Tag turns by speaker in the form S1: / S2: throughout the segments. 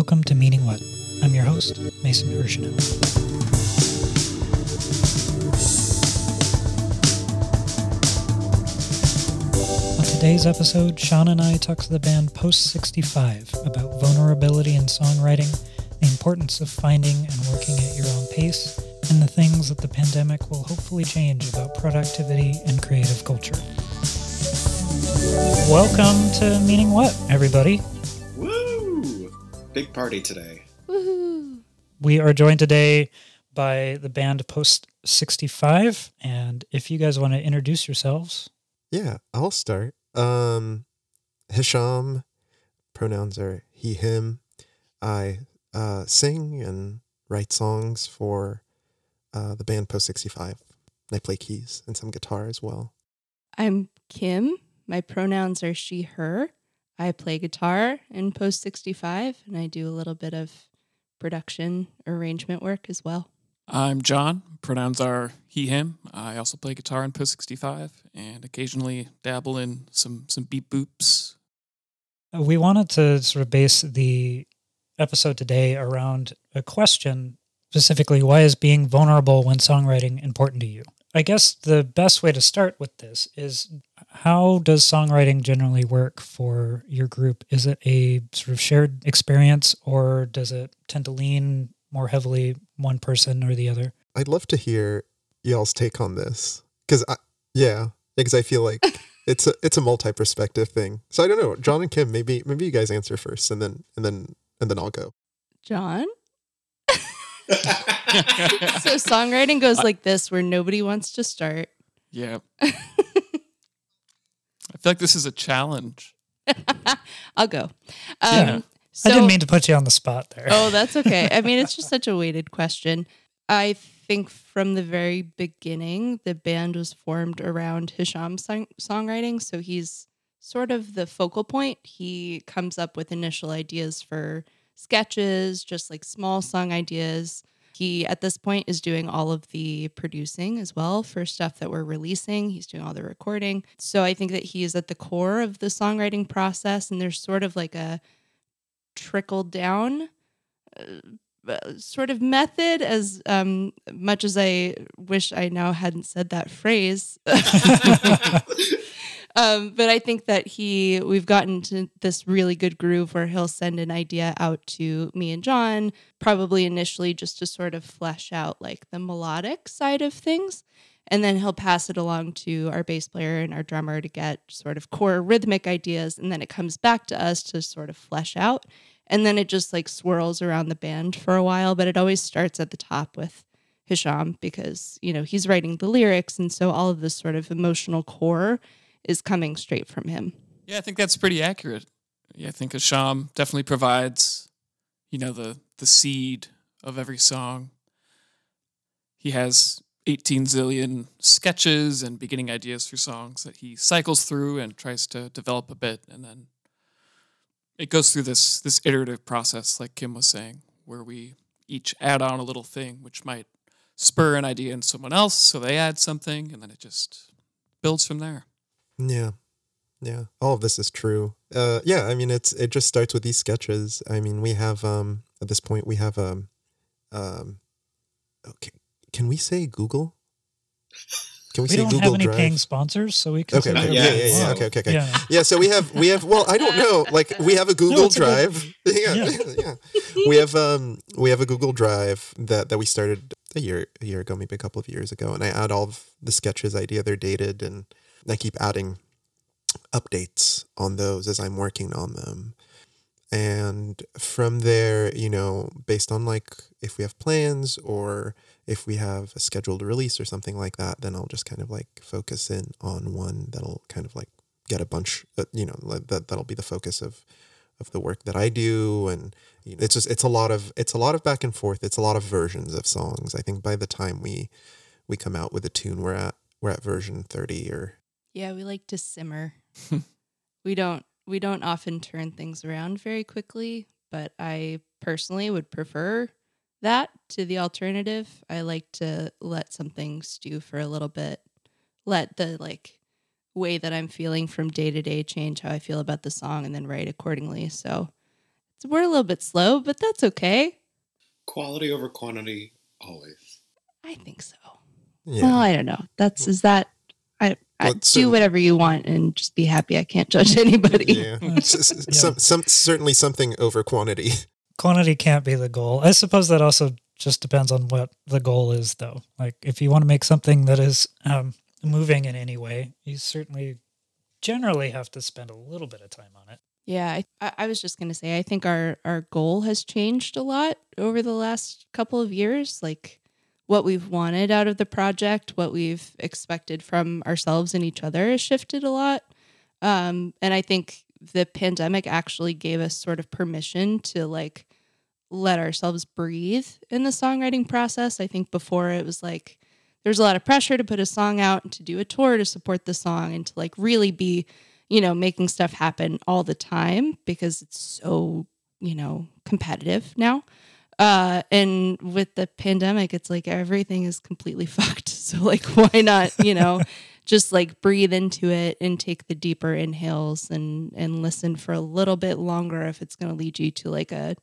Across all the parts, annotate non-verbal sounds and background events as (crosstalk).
S1: Welcome to Meaning What. I'm your host, Mason Hirschenow. On today's episode, Sean and I talk to the band Post 65 about vulnerability in songwriting, the importance of finding and working at your own pace, and the things that the pandemic will hopefully change about productivity and creative culture. Welcome to Meaning What, everybody.
S2: Woo! Big party today.
S1: We are joined today by the band Post 65. And if you guys want to introduce yourselves,
S3: Yeah, I'll start. Um, Hisham, pronouns are he, him. I uh, sing and write songs for uh, the band Post 65. And I play keys and some guitar as well.
S4: I'm Kim. My pronouns are she, her. I play guitar in Post 65 and I do a little bit of production arrangement work as well.
S5: I'm John. Pronouns are he, him. I also play guitar in Post 65 and occasionally dabble in some, some beat boops.
S1: Uh, we wanted to sort of base the episode today around a question specifically why is being vulnerable when songwriting important to you? I guess the best way to start with this is how does songwriting generally work for your group? Is it a sort of shared experience or does it tend to lean more heavily one person or the other?
S3: I'd love to hear y'all's take on this because, I, yeah, because I feel like (laughs) it's a it's a multi perspective thing. So I don't know, John and Kim, maybe maybe you guys answer first, and then and then and then I'll go.
S4: John? (laughs) (laughs) So songwriting goes like this where nobody wants to start.
S5: Yeah. I feel like this is a challenge. (laughs)
S4: I'll go. Um,
S1: Yeah.
S4: so,
S1: I didn't mean to put you on the spot there.
S4: Oh, that's okay. I mean, it's (laughs) just such a weighted question. I think from the very beginning, the band was formed around Hisham's song- songwriting. So he's sort of the focal point. He comes up with initial ideas for sketches, just like small song ideas. He, at this point, is doing all of the producing as well for stuff that we're releasing. He's doing all the recording. So I think that he is at the core of the songwriting process. And there's sort of like a trickle down uh, sort of method as um, much as I wish I now hadn't said that phrase. (laughs) (laughs) um, but I think that he, we've gotten to this really good groove where he'll send an idea out to me and John, probably initially just to sort of flesh out like the melodic side of things. And then he'll pass it along to our bass player and our drummer to get sort of core rhythmic ideas. And then it comes back to us to sort of flesh out and then it just like swirls around the band for a while but it always starts at the top with hisham because you know he's writing the lyrics and so all of this sort of emotional core is coming straight from him
S5: Yeah, I think that's pretty accurate. Yeah, I think Hisham definitely provides, you know, the the seed of every song. He has 18 zillion sketches and beginning ideas for songs that he cycles through and tries to develop a bit and then it goes through this this iterative process like Kim was saying where we each add on a little thing which might spur an idea in someone else so they add something and then it just builds from there.
S3: Yeah. Yeah. All of this is true. Uh yeah, I mean it's it just starts with these sketches. I mean, we have um at this point we have um um okay. Can we say Google? Can we,
S1: we
S3: say
S1: don't
S3: Google
S1: have any
S3: Drive?
S1: paying sponsors, so we can
S3: Okay, okay, yeah, yeah, yeah, okay, okay, okay.
S1: Yeah.
S3: Yeah, so we have we have well, I don't know, like we have a (laughs) Google
S1: it's a good-
S3: Drive. (laughs) yeah,
S1: Yeah. (laughs)
S3: yeah. We have um we have a Google Drive that that we started a year a year ago, maybe a couple of years ago, and I add all of the sketches idea they're dated and I keep adding updates on those as I'm working on them. And from there, you know, based on like if we have plans or if we have a scheduled release or something like that, then I'll just kind of like focus in on one that'll kind of like get a bunch, uh, you know, that that'll be the focus of of the work that I do, and you know, it's just it's a lot of it's a lot of back and forth. It's a lot of versions of songs. I think by the time we we come out with a tune, we're at we're at version thirty or
S4: yeah we like to simmer (laughs) we don't we don't often turn things around very quickly but i personally would prefer that to the alternative i like to let something stew for a little bit let the like way that I'm feeling from day to day change how I feel about the song and then write accordingly. So we're a little bit slow, but that's okay.
S2: Quality over quantity, always.
S4: I think so.
S3: Yeah.
S4: Well, I don't know. That's is that I, I do whatever you want and just be happy. I can't judge (laughs) anybody.
S3: yeah. (laughs) (laughs) S- s- Some, some, certainly something over quantity.
S1: Quantity can't be the goal. I suppose that also just depends on what the goal is, though. Like, if you want to make something that is um, moving in any way, you certainly generally have to spend a little bit of time on it.
S4: Yeah, I, I- I was just gonna say I think our our goal has changed a lot over the last couple of years. Like what we've wanted out of the project, what we've expected from ourselves and each other has shifted a lot. Um, and I think the pandemic actually gave us sort of permission to like let ourselves breathe in the songwriting process. I think before it was like there's a lot of pressure to put a song out and to do a tour to support the song and to like really be you know, making stuff happen all the time because it's so, you know, competitive now. Uh, and with the pandemic, it's like everything is completely (laughs) fucked. So, like, why not, you know, (laughs) just like breathe into it and take the deeper inhales and and listen for a little bit longer if it's going to lead you to like a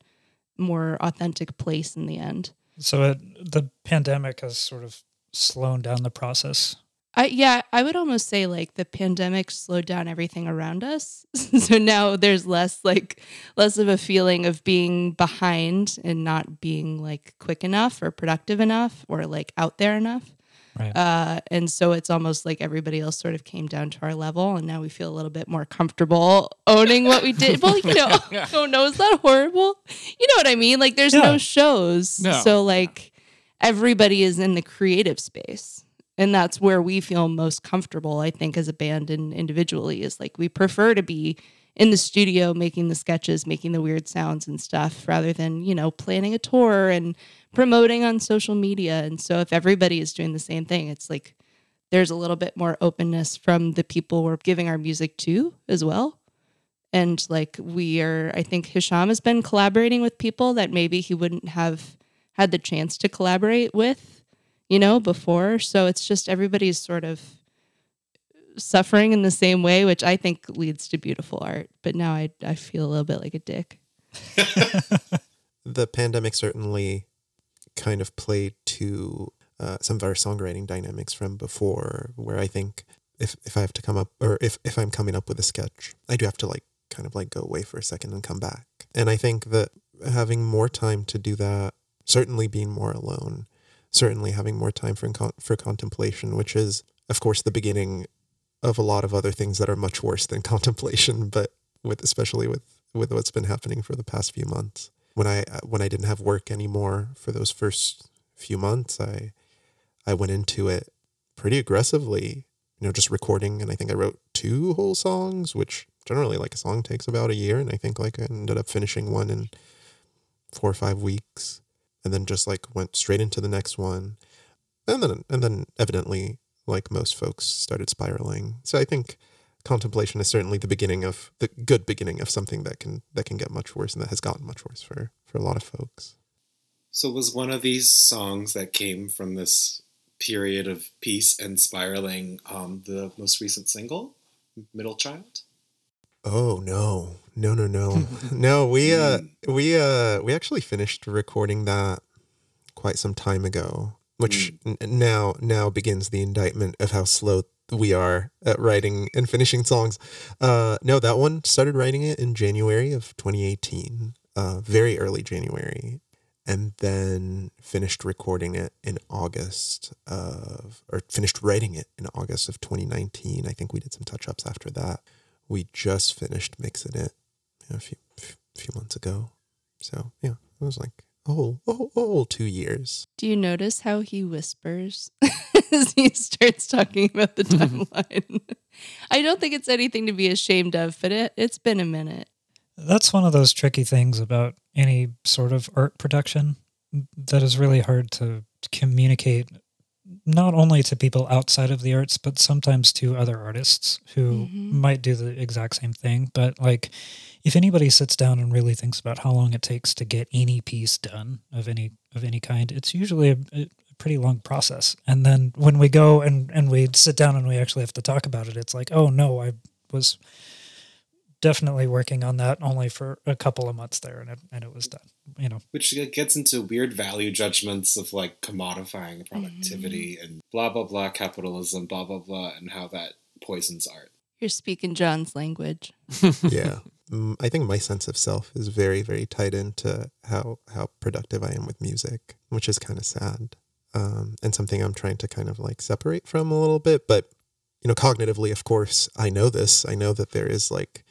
S4: more authentic place in the end.
S1: So, it, the pandemic has sort of slowed down the process.
S4: I yeah, I would almost say like the pandemic slowed down everything around us. (laughs) so now there's less like less of a feeling of being behind and not being like quick enough or productive enough or like out there enough.
S1: Right.
S4: Uh, and so it's almost like everybody else sort of came down to our level, and now we feel a little bit more comfortable owning what we did. well, you know, (laughs) oh no, is that horrible? You know what I mean? Like, there's
S1: Yeah.
S4: no shows,
S5: No.
S4: so like everybody is in the creative space, and that's where we feel most comfortable. I think as a band and individually is like we prefer to be in the studio making the sketches, making the weird sounds and stuff, rather than you know planning a tour and promoting on social media. And so if everybody is doing the same thing, it's like there's a little bit more openness from the people we're giving our music to as well. And like we are, I think Hisham has been collaborating with people that maybe he wouldn't have had the chance to collaborate with, you know, before. So it's just everybody's sort of suffering in the same way, which I think leads to beautiful art. But now I, I feel a little bit like a dick. (laughs)
S3: the pandemic certainly kind of played to uh, some of our songwriting dynamics from before, where I think if if I have to come up or if if I'm coming up with a sketch, I do have to like kind of like go away for a second and come back. And I think that having more time to do that, certainly being more alone, certainly having more time for for contemplation, which is of course the beginning of a lot of other things that are much worse than (laughs) contemplation, but with especially with with what's been happening for the past few months. When I when I didn't have work anymore for those first few months, I I went into it pretty aggressively, you know, just recording and I think I wrote two whole songs, which generally like a song takes about a year and I think like I ended up finishing one in 4 or 5 weeks and then just like went straight into the next one. And then and then evidently like most folks started spiraling. So I think contemplation is certainly the beginning of the good beginning of something that can that can get much worse and that has gotten much worse for for a lot of folks.
S2: So was one of these songs that came from this period of peace and spiraling um, the most recent single, Middle Child?
S3: Oh no. No no no. (laughs) no, we uh we uh we actually finished recording that quite some time ago, which n- now now begins the indictment of how slow we are at writing and finishing songs. Uh no, that one started writing it in January of 2018. Uh very early January and then finished recording it in August of, or finished writing it in August of 2019. I think we did some touch ups after that. We just finished mixing it you know, a few few months ago. So yeah, it was like a whole a whole, a whole two years.
S4: Do you notice how he whispers (laughs) as he starts talking about the (laughs) timeline? I don't think it's anything to be ashamed of, but it, it's been a minute.
S1: That's one of those tricky things about any sort of art production that is really hard to communicate not only to people outside of the arts but sometimes to other artists who
S4: Mhm.
S1: might do the exact same thing but like if anybody sits down and really thinks about how long it takes to get any piece done of any of any kind it's usually a, a pretty long process and then when we go and and we sit down and we actually have to talk about it it's like oh no i was definitely working on that only for a couple of months there, and it, and it was done. You know,
S2: which gets into weird value judgments of like commodifying productivity and blah blah blah capitalism, blah blah blah, and how that poisons art.
S4: You're speaking John's language. (laughs)
S3: yeah. Mm, I think my sense of self is very, very tied into how how productive I am with music, which is kind of sad, um, and something I'm trying to kind of like separate from a little bit. But you know, cognitively, of course, I know this. I know that there is like,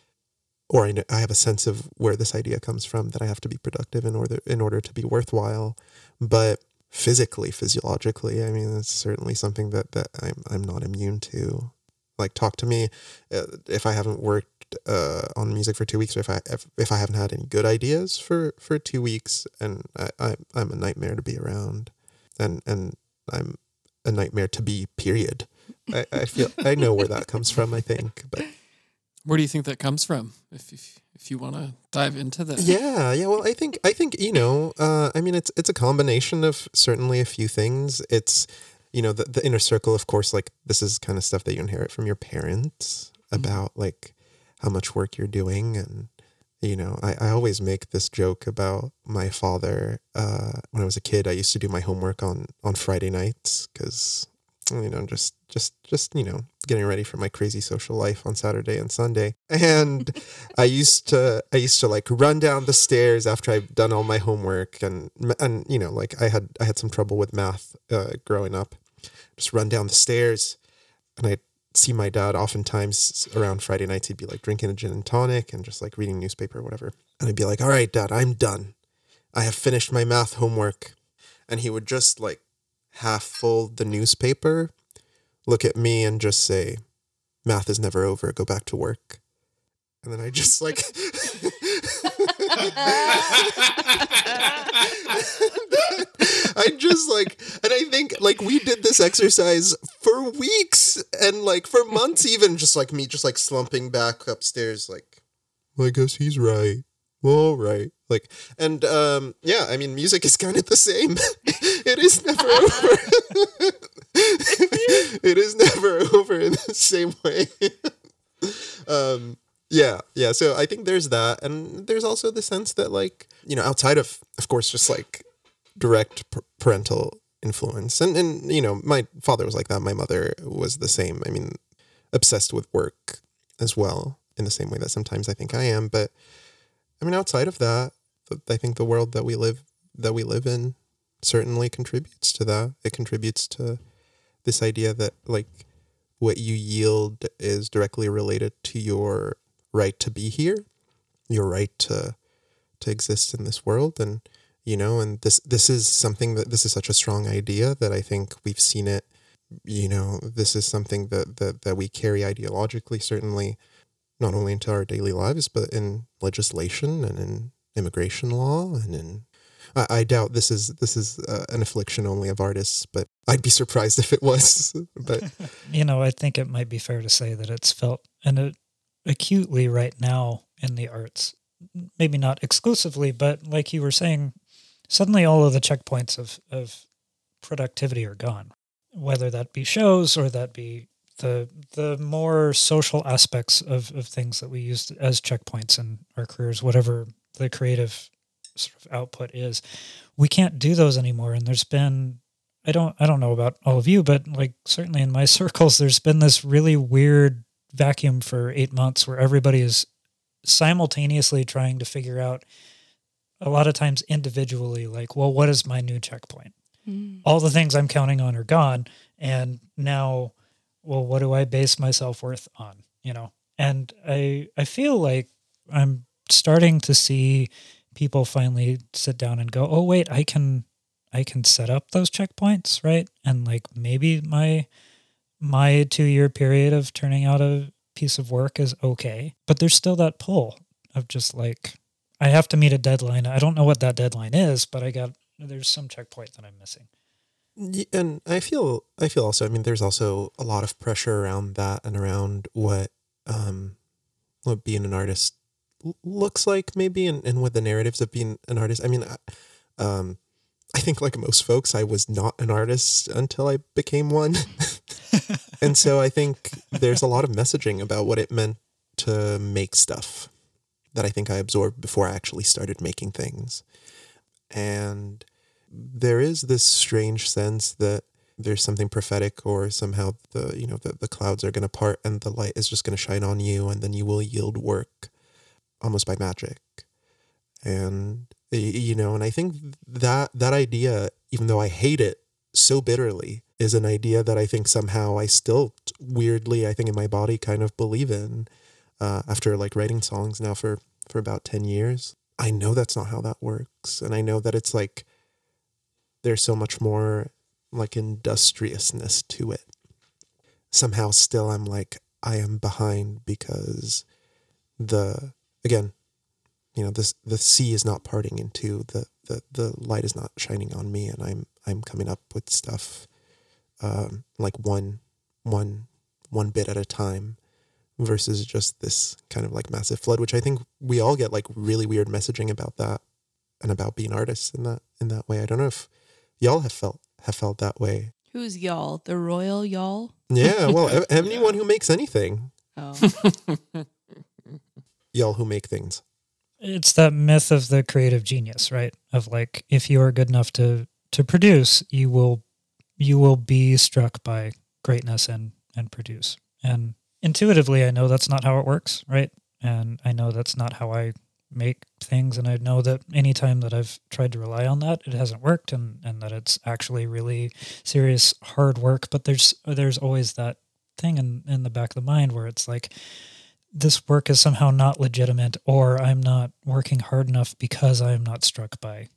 S3: or I know, I have a sense of where this idea comes from that I have to be productive in order in order to be worthwhile. But physically, physiologically, I mean, it's certainly something that that I'm I'm not immune to. Like, talk to me uh, if I haven't worked uh, on music for two weeks, or if I if, if I haven't had any good ideas for for two weeks, and I, I I'm a nightmare to be around, and and I'm a nightmare to be. Period. I, I feel I know where that comes from. I think, but
S5: Where do you think that comes from? If if, if you want to dive into that,
S3: yeah, yeah. Well, I think I think you know. Uh, I mean, it's it's a combination of certainly a few things. It's you know the the inner circle, of course. Like this is kind of stuff that you inherit from your parents about like how much work you're doing and you know I, I always make this joke about my father uh, when i was a kid i used to do my homework on on friday nights because you know just just just you know getting ready for my crazy social life on saturday and sunday and i used to i used to like run down the stairs after i've done all my homework and and you know like i had i had some trouble with math uh, growing up just run down the stairs and i see my dad oftentimes around Friday nights. He'd be like drinking a gin and tonic and just like reading newspaper or whatever. And I'd be like, all right, dad, I'm done. I have finished my math homework. And he would just like half fold the newspaper, look at me and just say, math is never over. Go back to work. And then I just like. (laughs) I just like, and I think like we did this exercise for weeks and like for months, even just like me, just like slumping back upstairs, like, well, I guess he's right. All right. Like, and um, yeah, I mean, music is kind of the same. (laughs) it is never over. (laughs) (laughs) it is never (laughs) over in the same way. (laughs) um, yeah, yeah. So I think there's that, and there's also the sense that, like, you know, outside of, of course, just like direct parental influence, and and you know, my father was like that. My mother was the same. I mean, obsessed with work as well, in the same way that sometimes I think I am. But I mean, outside of that, I think the world that we live that we live in certainly contributes to that. It contributes to this idea that like what you yield is directly related to your right to be here, your right to to exist in this world and you know and this this is something that this is such a strong idea that I think we've seen it you know this is something that that, that we carry ideologically certainly not only into our daily lives but in legislation and in immigration law and in I, I doubt this is this is uh, an affliction only of artists, but I'd be surprised (laughs) if it was. but (laughs)
S1: you know, I think it might be fair to say that it's felt and it acutely right now in the arts. Maybe not exclusively, but like you were saying, suddenly all of the checkpoints of, of productivity are gone. Whether that be shows or that be the the more social aspects of, of things that we use as checkpoints in our careers, whatever the creative sort of output is, we can't do those anymore. And there's been I don't I don't know about all of you, but like certainly in my (laughs) circles, there's been this really weird vacuum for eight months where everybody is simultaneously trying to figure out a lot of times individually like well what is my new checkpoint mm. all the things i'm counting on are gone and now well what do i base my self-worth on you know and i i feel like i'm starting to see people finally sit down and go oh wait i can i can set up those checkpoints right and like maybe my my two year period of turning out a piece of work is okay. But there's still that pull of just like, I have to meet a deadline. I don't know what that deadline is, but I got, there's some checkpoint that I'm missing.
S3: And I feel, I feel also, I mean, there's also a lot of pressure around that and around what, um, what being an artist looks like maybe and, and what the narratives of being an artist. I mean, um, I think like most folks, I was not an artist until I became one. (laughs) and so I think there's a lot of messaging about what it meant to make stuff that I think I absorbed before I actually started making things. And there is this strange sense that there's something prophetic or somehow the you know the, the clouds are going to part and the light is just going to shine on you and then you will yield work almost by magic. And you know and i think that that idea even though i hate it so bitterly is an idea that i think somehow i still weirdly i think in my body kind of believe in uh, after like writing songs now for for about 10 years. I know that's not how that works. And i know that it's like there's so much more like industriousness to it. Somehow still I'm like I am behind because the again, you know, this the sea is not parting into the the the light is not shining on me and I'm I'm coming up with stuff um like one one one bit at a time versus just this kind of like massive flood which I think we all get like really weird messaging about that and about being artists in that in that way. I don't know if y'all have felt have felt that way.
S4: Who's y'all? The royal y'all?
S3: Yeah, well, (laughs) anyone who makes anything.
S4: Oh. (laughs)
S3: y'all who make things.
S1: It's that myth of the creative genius, right? Of like if you are good enough to to produce, you will you will be struck by greatness and and produce. And intuitively I know that's not how it works, right? And I know that's not how I make things and i know that anytime that i've tried to rely on that it hasn't worked and and that it's actually really serious hard work but there's there's always that thing in in the back of the mind where it's like this work is somehow not legitimate or i'm not working hard enough because i'm not struck by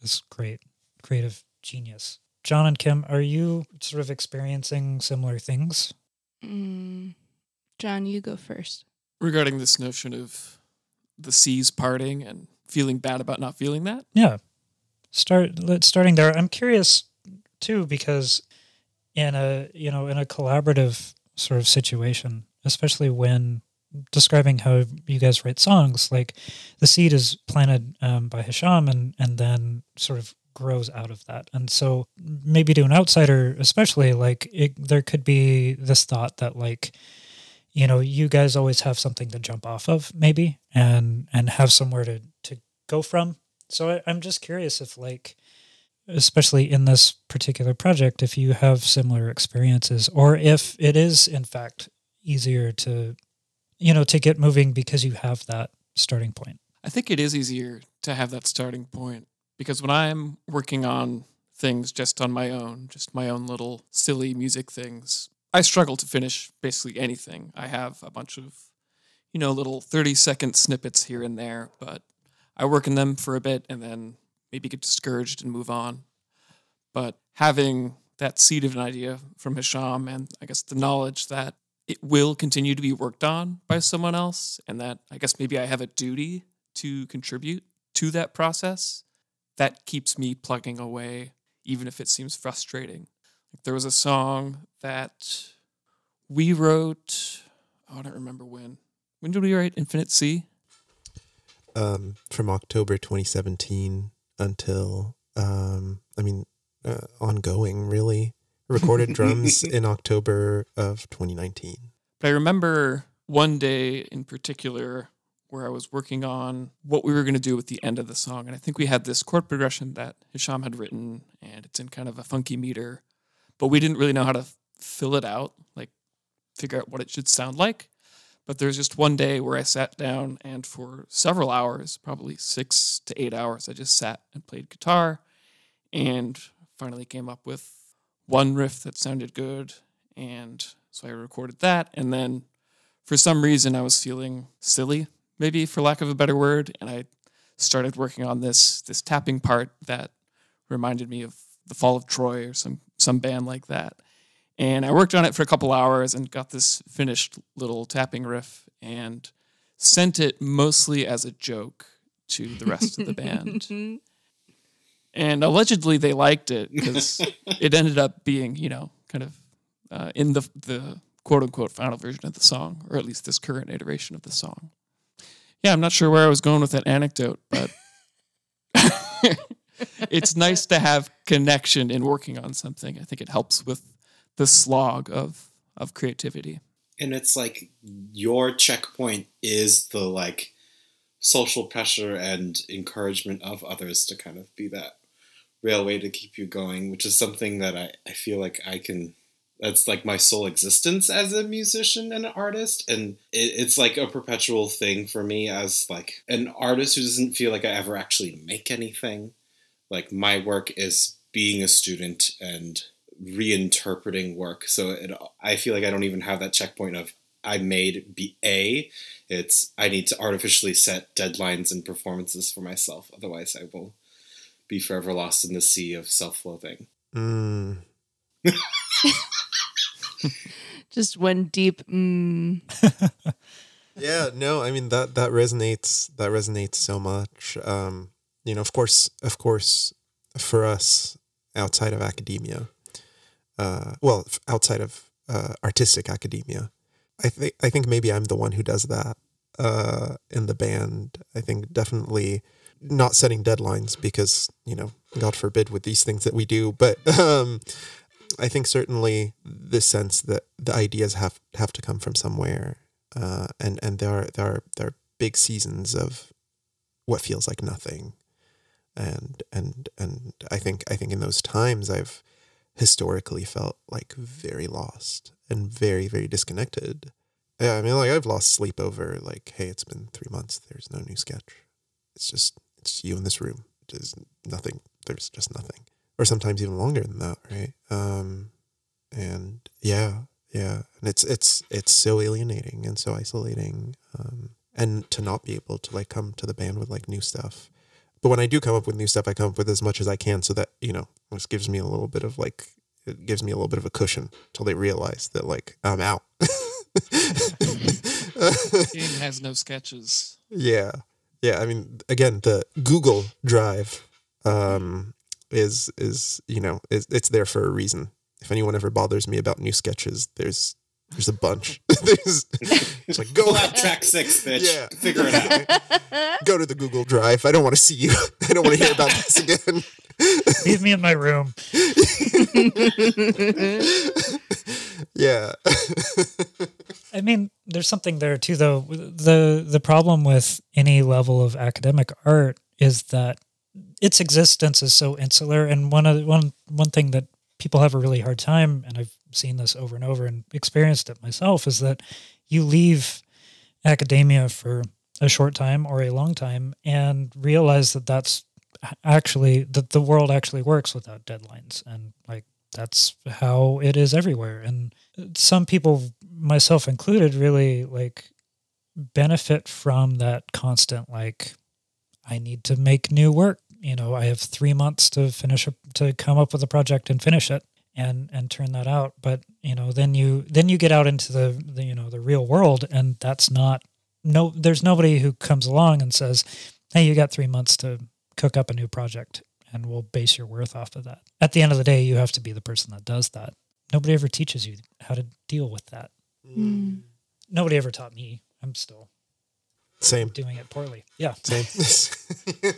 S1: this great creative genius john and kim are you sort of experiencing similar things
S4: mm, john you go first
S5: regarding this notion of the seas parting and feeling bad about not feeling that.
S1: Yeah. Start starting there. I'm curious too because in a you know in a collaborative sort of situation, especially when describing how you guys write songs, like the seed is planted um, by Hisham and and then sort of grows out of that. And so maybe to an outsider, especially like it, there could be this thought that like you know you guys always have something to jump off of maybe and and have somewhere to to go from so I, i'm just curious if like especially in this particular project if you have similar experiences or if it is in fact easier to you know to get moving because you have that starting point
S5: i think it is easier to have that starting point because when i'm working on things just on my own just my own little silly music things I struggle to finish basically anything. I have a bunch of, you know, little 30 second snippets here and there, but I work in them for a bit and then maybe get discouraged and move on. But having that seed of an idea from Hisham and I guess the knowledge that it will continue to be worked on by someone else and that I guess maybe I have a duty to contribute to that process, that keeps me plugging away, even if it seems frustrating. There was a song that we wrote. Oh, I don't remember when. When did we write Infinite Sea?
S3: Um, from October 2017 until, um, I mean, uh, ongoing, really. Recorded (laughs) drums in October of 2019.
S5: But I remember one day in particular where I was working on what we were going to do with the end of the song. And I think we had this chord progression that Hisham had written, and it's in kind of a funky meter but we didn't really know how to fill it out, like figure out what it should sound like. But there's just one day where I sat down and for several hours, probably six to eight hours, I just sat and played guitar and finally came up with one riff that sounded good. And so I recorded that. And then for some reason, I was feeling silly, maybe for lack of a better word. And I started working on this this tapping part that reminded me of the fall of Troy or some some band like that. And I worked on it for a couple hours and got this finished little tapping riff and sent it mostly as a joke to the rest of the band. (laughs) And allegedly they liked it because (laughs) it ended up being, you know, kind of uh, in the the quote unquote final version of the song, or at least this current iteration of the song. Yeah, I'm not sure where I was going with that anecdote, but (laughs) it's nice to have connection in working on something. I think it helps with the slog of of creativity.
S2: and it's like your checkpoint is the like social pressure and encouragement of others to kind of be that railway to keep you going, which is something that I, I feel like I can that's like my sole existence as a musician and an artist. And it, it's like a perpetual thing for me as like an artist who doesn't feel like i ever actually make anything. Like my work is being a student and reinterpreting work. So it, i feel like i don't even have that checkpoint of i made b a. It's i need to artificially set deadlines and performances for myself. Otherwise i will be forever lost in the sea of self-loathing
S3: Mm. (laughs)
S4: Just one deep mm. (laughs)
S3: yeah no i mean that that resonates that resonates so much um you know of course of course for us outside of academia uh well outside of uh artistic academia i think i think maybe i'm the one who does that uh in the band i think definitely not setting deadlines because you know god forbid with these things that we do but um i think certainly the sense that the ideas have have to come from somewhere uh, and and there are there are there are big seasons of what feels like nothing, and and and I think I think in those times I've historically felt like very lost and very very disconnected. Yeah, I mean like I've lost sleep over like hey it's been three months there's no new sketch, it's just it's you in this room. There's nothing. There's just nothing. Or sometimes even longer than that right? Um and yeah yeah. And it's it's it's so alienating and so isolating um and to not be able to like come to the band with like new stuff. But when i do come up with new stuff i come up with as much as i can so that you know this gives me a little bit of like it gives me a little bit of a cushion till they realize that like i'm out. (laughs)
S5: Ian has no sketches.
S3: yeah yeah i mean again the google drive um is is you know is it's there for a reason. If anyone ever bothers me about new sketches there's there's a bunch. (laughs) There's it's like go
S2: pull out track six bitch.
S3: Yeah.
S2: figure it out.
S3: Go to the google drive. I don't want to see you. I don't want to hear about this (laughs) again.
S1: Leave me in my room. (laughs)
S3: yeah
S1: I mean, there's something there too, though. the The problem with any level of academic art is that its existence is so insular, and one of one one thing that people have a really hard time, and I've seen this over and over and experienced it myself, is that you leave academia for a short time or a long time and realize that that's actually that the world actually works without deadlines. And like that's how it is everywhere. And some people myself included really like benefit from that constant like i need to make new work you know i have 3 months to finish a, to come up with a project and finish it and and turn that out but you know then you then you get out into the, the you know the real world and that's not no there's nobody who comes along and says hey you got 3 months to cook up a new project and we'll base your worth off of that. At the end of the day, you have to be the person that does that. Nobody ever teaches you how to deal with that.
S4: Mm.
S1: Nobody ever taught me. I'm still
S3: same
S1: doing it poorly. Yeah.
S3: same (laughs) (laughs)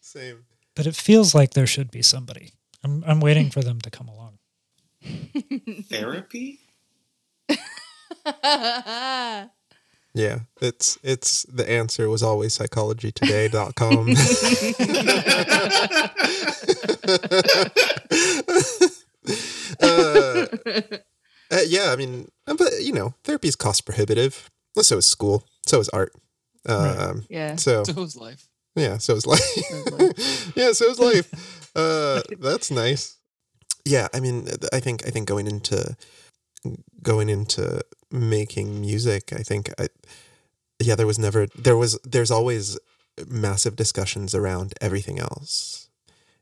S3: same
S1: But it feels like there should be somebody. I'm, I'm waiting for them to come along. (laughs)
S2: therapy
S3: yeah it's it's the answer was always psychologytoday.com uh, uh, yeah, I mean, uh, but you know, therapy is cost prohibitive. Well, So is school. So is art. Um,
S4: yeah.
S3: So
S5: So is life.
S3: yeah, so is life. (laughs) yeah, so is life. (laughs) Uh, that's nice. Yeah, I mean, I think I think going into going into making music, I think I yeah, there was never there was there's always massive discussions around everything else.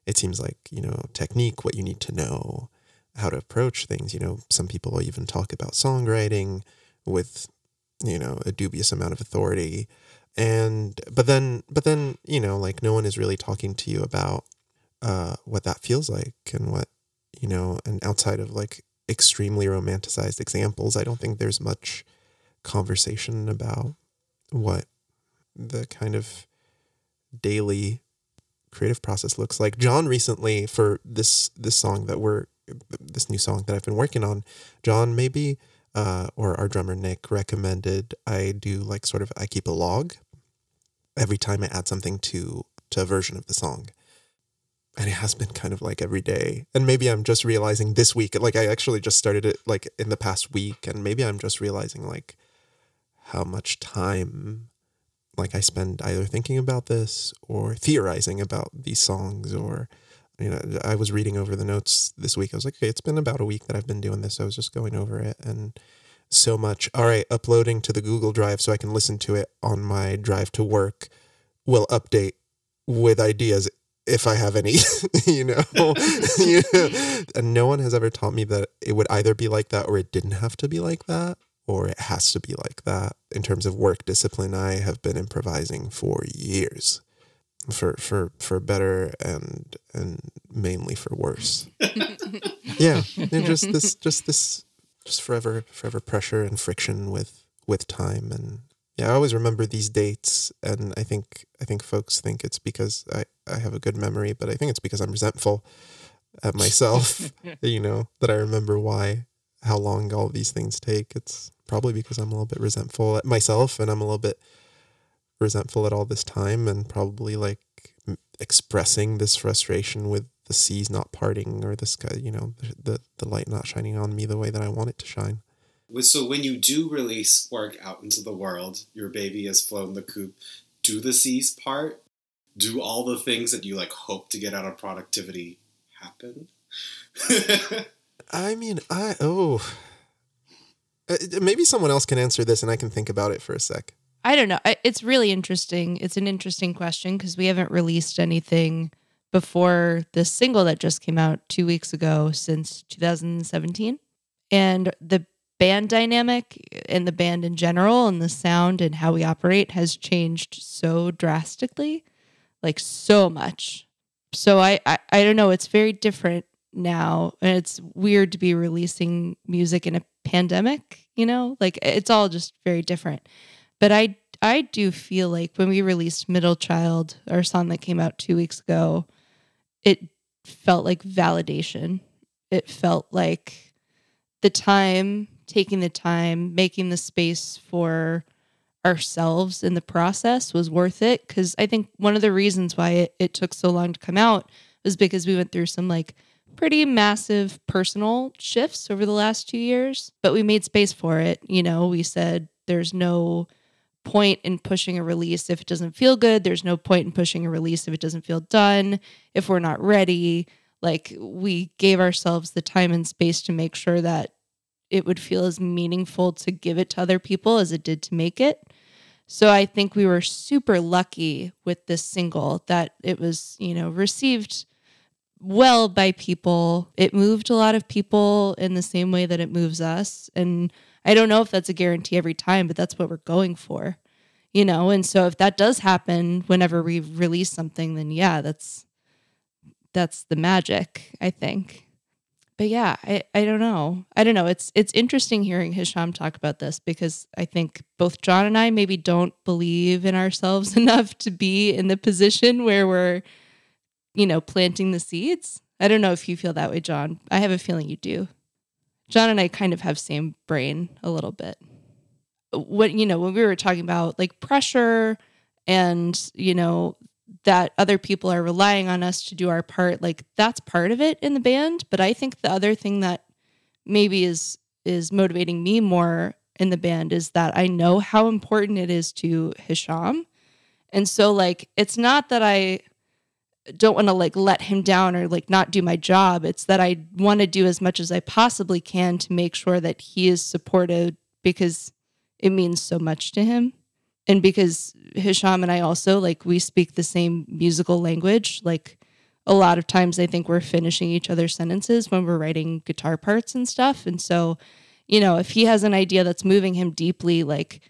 S3: It seems like, you know, technique, what you need to know, how to approach things, you know, some people even talk about songwriting with, you know, a dubious amount of authority. And but then but then, you know, like no one is really talking to you about uh what that feels like and what, you know, and outside of like extremely romanticized examples, I don't think there's much conversation about what the kind of daily creative process looks like. John recently for this this song that we're this new song that I've been working on, John maybe uh, or our drummer Nick recommended I do like sort of I keep a log every time I add something to to a version of the song. And it has been kind of like every day. And maybe I'm just realizing this week, like I actually just started it like in the past week, and maybe I'm just realizing like how much time like I spend either thinking about this or theorizing about these songs or you know I was reading over the notes this week. I was like, okay, it's been about a week that I've been doing this. I was just going over it and so much. All right, uploading to the Google Drive so I can listen to it on my drive to work will update with ideas if I have any, (laughs) you know. (laughs) (laughs) you know? And no one has ever taught me that it would either be like that or it didn't have to be like that or it has to be like that. In terms of work discipline, I have been improvising for years. For for for better and and mainly for worse. (laughs) yeah. And just this just this just forever forever pressure and friction with with time and yeah, I always remember these dates and I think I think folks think it's because I, I have a good memory, but I think it's because I'm resentful at myself, (laughs) you know, that I remember why how long all these things take. It's probably because I'm a little bit resentful at myself and I'm a little bit resentful at all this time and probably like expressing this frustration with the seas not parting or the sky, you know, the, the light not shining on me the way that I want it to shine.
S2: So when you do release work out into the world, your baby has flown the coop. Do the seas part? Do all the things that you like hope to get out of productivity happen?
S3: I mean, I oh, uh, maybe someone else can answer this, and I can think about it for a sec.
S4: I don't know. It's really interesting. It's an interesting question because we haven't released anything before this single that just came out two weeks ago since 2017. And the band dynamic and the band in general and the sound and how we operate has changed so drastically, like so much. So I, I, I don't know. It's very different now. And it's weird to be releasing music in a pandemic, you know? Like it's all just very different. But I I do feel like when we released Middle Child, our song that came out two weeks ago, it felt like validation. It felt like the time, taking the time, making the space for ourselves in the process was worth it. Cause I think one of the reasons why it, it took so long to come out was because we went through some like pretty massive personal shifts over the last two years, but we made space for it. You know, we said there's no point in pushing a release if it doesn't feel good. There's no point in pushing a release if it doesn't feel done, if we're not ready. Like we gave ourselves the time and space to make sure that it would feel as meaningful to give it to other people as it did to make it. So I think we were super lucky with this single that it was, you know, received well by people. It moved a lot of people in the same way that it moves us. And I don't know if that's a guarantee every time, but that's what we're going for. You know, and so if that does happen whenever we release something, then yeah, that's that's the magic, I think. But yeah, I, I don't know. I don't know. It's it's interesting hearing Hisham talk about this because I think both John and I maybe don't believe in ourselves (laughs) enough to be in the position where we're you know, planting the seeds. I don't know if you feel that way, John. I have a feeling you do. John and I kind of have same brain a little bit. What you know, when we were talking about like pressure and, you know, that other people are relying on us to do our part, like that's part of it in the band, but I think the other thing that maybe is is motivating me more in the band is that I know how important it is to Hisham. And so like it's not that I don't want to like let him down or like not do my job. It's that I want to do as much as I possibly can to make sure that he is supported because it means so much to him. And because Hisham and I also like we speak the same musical language. Like a lot of times I think we're finishing each other's sentences when we're writing guitar parts and stuff. And so, you know, if he has an idea that's moving him deeply, like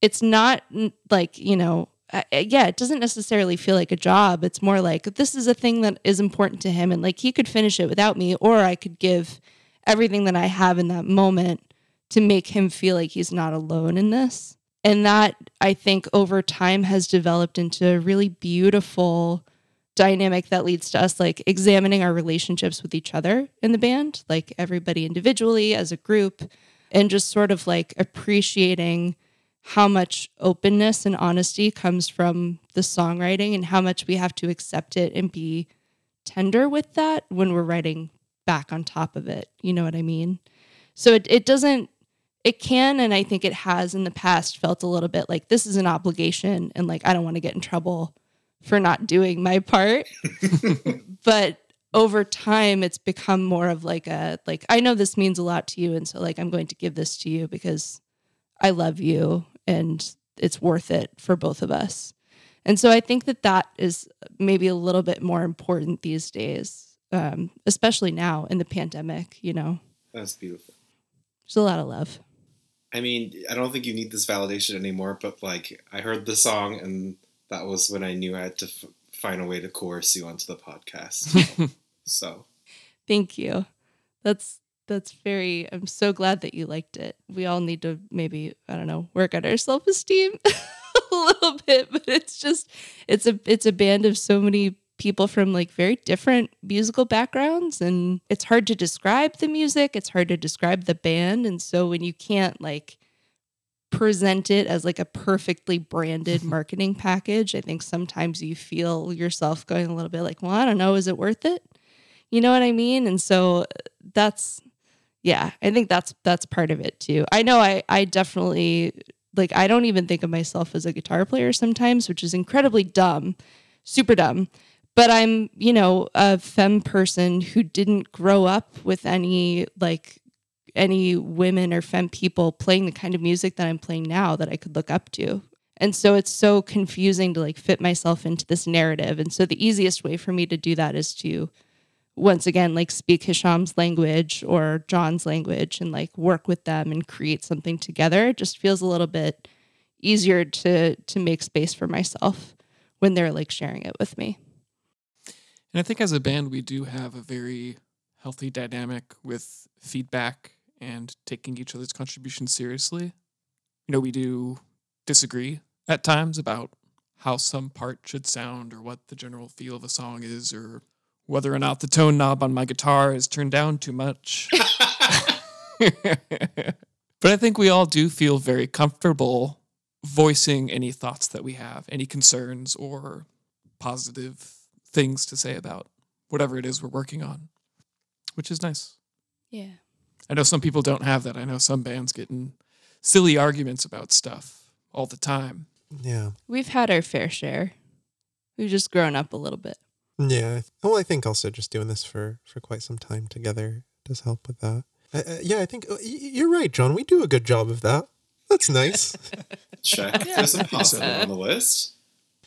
S4: it's not like, you know, uh, yeah, it doesn't necessarily feel like a job. It's more like this is a thing that is important to him. And like he could finish it without me, or I could give everything that I have in that moment to make him feel like he's not alone in this. And that I think over time has developed into a really beautiful dynamic that leads to us like examining our relationships with each other in the band, like everybody individually as a group and just sort of like appreciating how much openness and honesty comes from the songwriting and how much we have to accept it and be tender with that when we're writing back on top of it. You know what I mean? So it, it doesn't, it can, and I think it has in the past felt a little bit like this is an obligation and like I don't want to get in trouble for not doing my part. (laughs) but over time, it's become more of like a, like, I know this means a lot to you. And so, like, I'm going to give this to you because I love you and it's worth it for both of us. And so I think that that is maybe a little bit more important these days, um, especially now in the pandemic, you know.
S2: That's beautiful.
S4: There's a lot of love.
S2: I mean, I don't think you need this validation anymore, but like, I heard the song, and that was when I knew I had to f- find a way to coerce you onto the podcast. (laughs) so,
S4: Thank you. That's that's very I'm so glad that you liked it. We all need to maybe, I don't know, work on our self-esteem (laughs) a little bit, but it's just it's a it's a band of so many people from like very different musical backgrounds and it's hard to describe the music, it's hard to describe the band and so when you can't like present it as like a perfectly branded (laughs) marketing package, I think sometimes you feel yourself going a little bit like, well, I don't know, is it worth it? You know what I mean? And so uh, that's yeah, I think that's that's part of it too. I know I I definitely like I don't even think of myself as a guitar player sometimes, which is incredibly dumb, super dumb. But I'm, you know, a femme person who didn't grow up with any like any women or femme people playing the kind of music that I'm playing now that I could look up to. And so it's so confusing to like fit myself into this narrative. And so the easiest way for me to do that is to once again like speak Hisham's language or John's language and like work with them and create something together. It just feels a little bit easier to to make space for myself when they're like sharing it with me.
S5: And I think as a band, we do have a very healthy dynamic with feedback and taking each other's contributions seriously. You know, we do disagree at times about how some part should sound or what the general feel of a song is or whether or not the tone knob on my guitar is turned down too much. (laughs) (laughs) but I think we all do feel very comfortable voicing any thoughts that we have, any concerns or positive things to say about whatever it is we're working on, which is nice.
S4: Yeah.
S5: I know some people don't have that. I know some bands get in silly arguments about stuff all the time.
S3: Yeah.
S4: We've had our fair share. We've just grown up a little bit.
S3: Yeah. Well, I think also just doing this for for quite some time together does help with that. Uh, uh, yeah, I think uh, you're right, John. We do a good job of that. That's nice. (laughs)
S2: check. There's impossible on the list.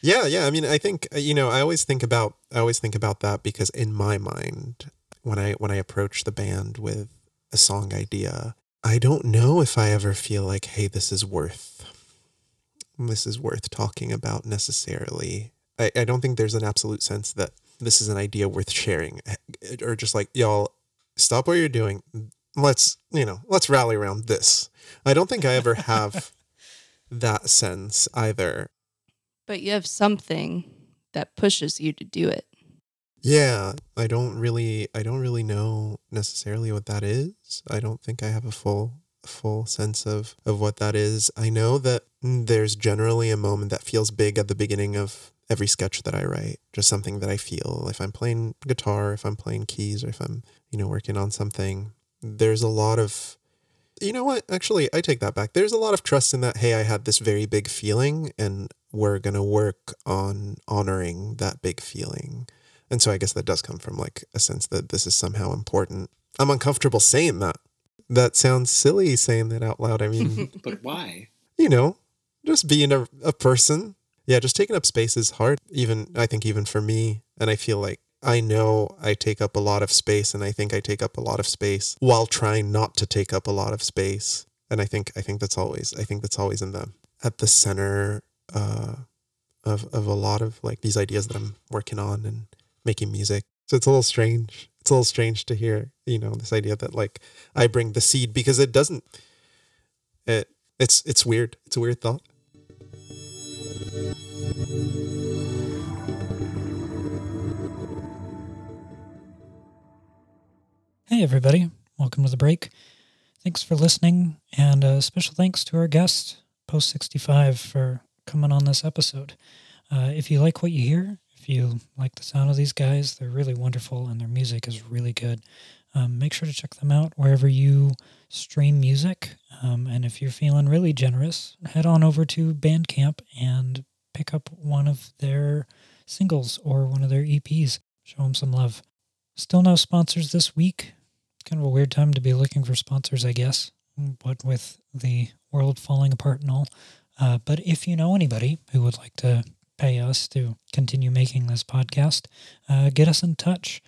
S3: yeah, yeah. I mean, I think uh, you know, I always think about I always think about that because in my mind, when I when I approach the band with a song idea, I don't know if I ever feel like, hey, this is worth this is worth talking about necessarily. I, I don't think there's an absolute sense that this is an idea worth sharing eh, or just like y'all stop what you're doing. Let's you know let's rally around this. I don't think i ever have (laughs) that sense either.
S4: But you have something that pushes you to do it.
S3: yeah i don't really i don't really know necessarily what that is. I don't think i have a full full sense of of what that is. I know that mm, there's generally a moment that feels big at the beginning of every sketch that i write just something that i feel. If i'm playing guitar if i'm playing keys or if i'm you know working on something there's a lot of you know what? Actually i take that back. There's a lot of trust in that hey i had this very big feeling and we're going to work on honoring that big feeling. And so i guess that does come from like a sense that this is somehow important. I'm uncomfortable saying that. That sounds silly saying that out loud i mean (laughs)
S2: But why?
S3: you know just being a, a person yeah just taking up space is hard even i think even for me. And i feel like i know i take up a lot of space and i think i take up a lot of space while trying not to take up a lot of space. And i think i think that's always i think that's always in the at the center uh of of a lot of like these ideas that i'm working on and making music. So it's a little strange it's a little strange to hear you know this idea that like i bring the seed because it doesn't it it's it's weird. It's a weird thought
S1: Hey, everybody. Welcome to the break. Thanks for listening, and a special thanks to our guest, Post 65, for coming on this episode. Uh, if you like what you hear, if you like the sound of these guys, they're really wonderful and their music is really good. Um, make sure to check them out wherever you stream music. Um, and if you're feeling really generous, head on over to Bandcamp and pick up one of their singles or one of their EPs. Show them some love. Still no sponsors this week. Kind of a weird time to be looking for sponsors, I guess. What with the world falling apart and all. Uh, but if you know anybody who would like to pay us to continue making this podcast, uh, get us in touch.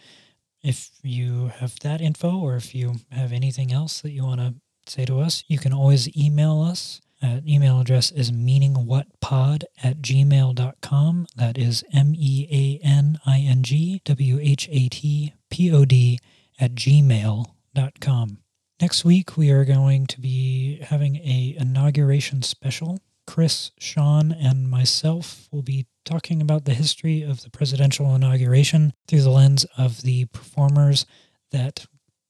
S1: If you have that info or if you have anything else that you want to say to us, you can always email us. Uh, email address is meaningwhatpod at gmail.com. That is M E A N I N G W H A T P O D at gmail.com. Next week, we are going to be having a inauguration special Chris, Sean, and myself will be talking about the history of the presidential inauguration through the lens of the performers that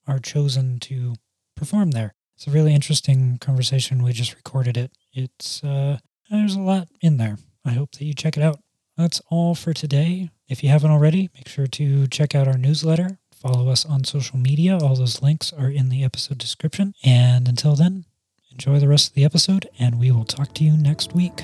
S1: are chosen to perform there. It's a really interesting conversation. We just recorded it. It's uh, there's a lot in there. I hope that you check it out. That's all for today. If you haven't already, make sure to check out our newsletter. Follow us on social media. All those links are in the episode description. And until then, Enjoy the rest of the episode, and we will talk to you next week.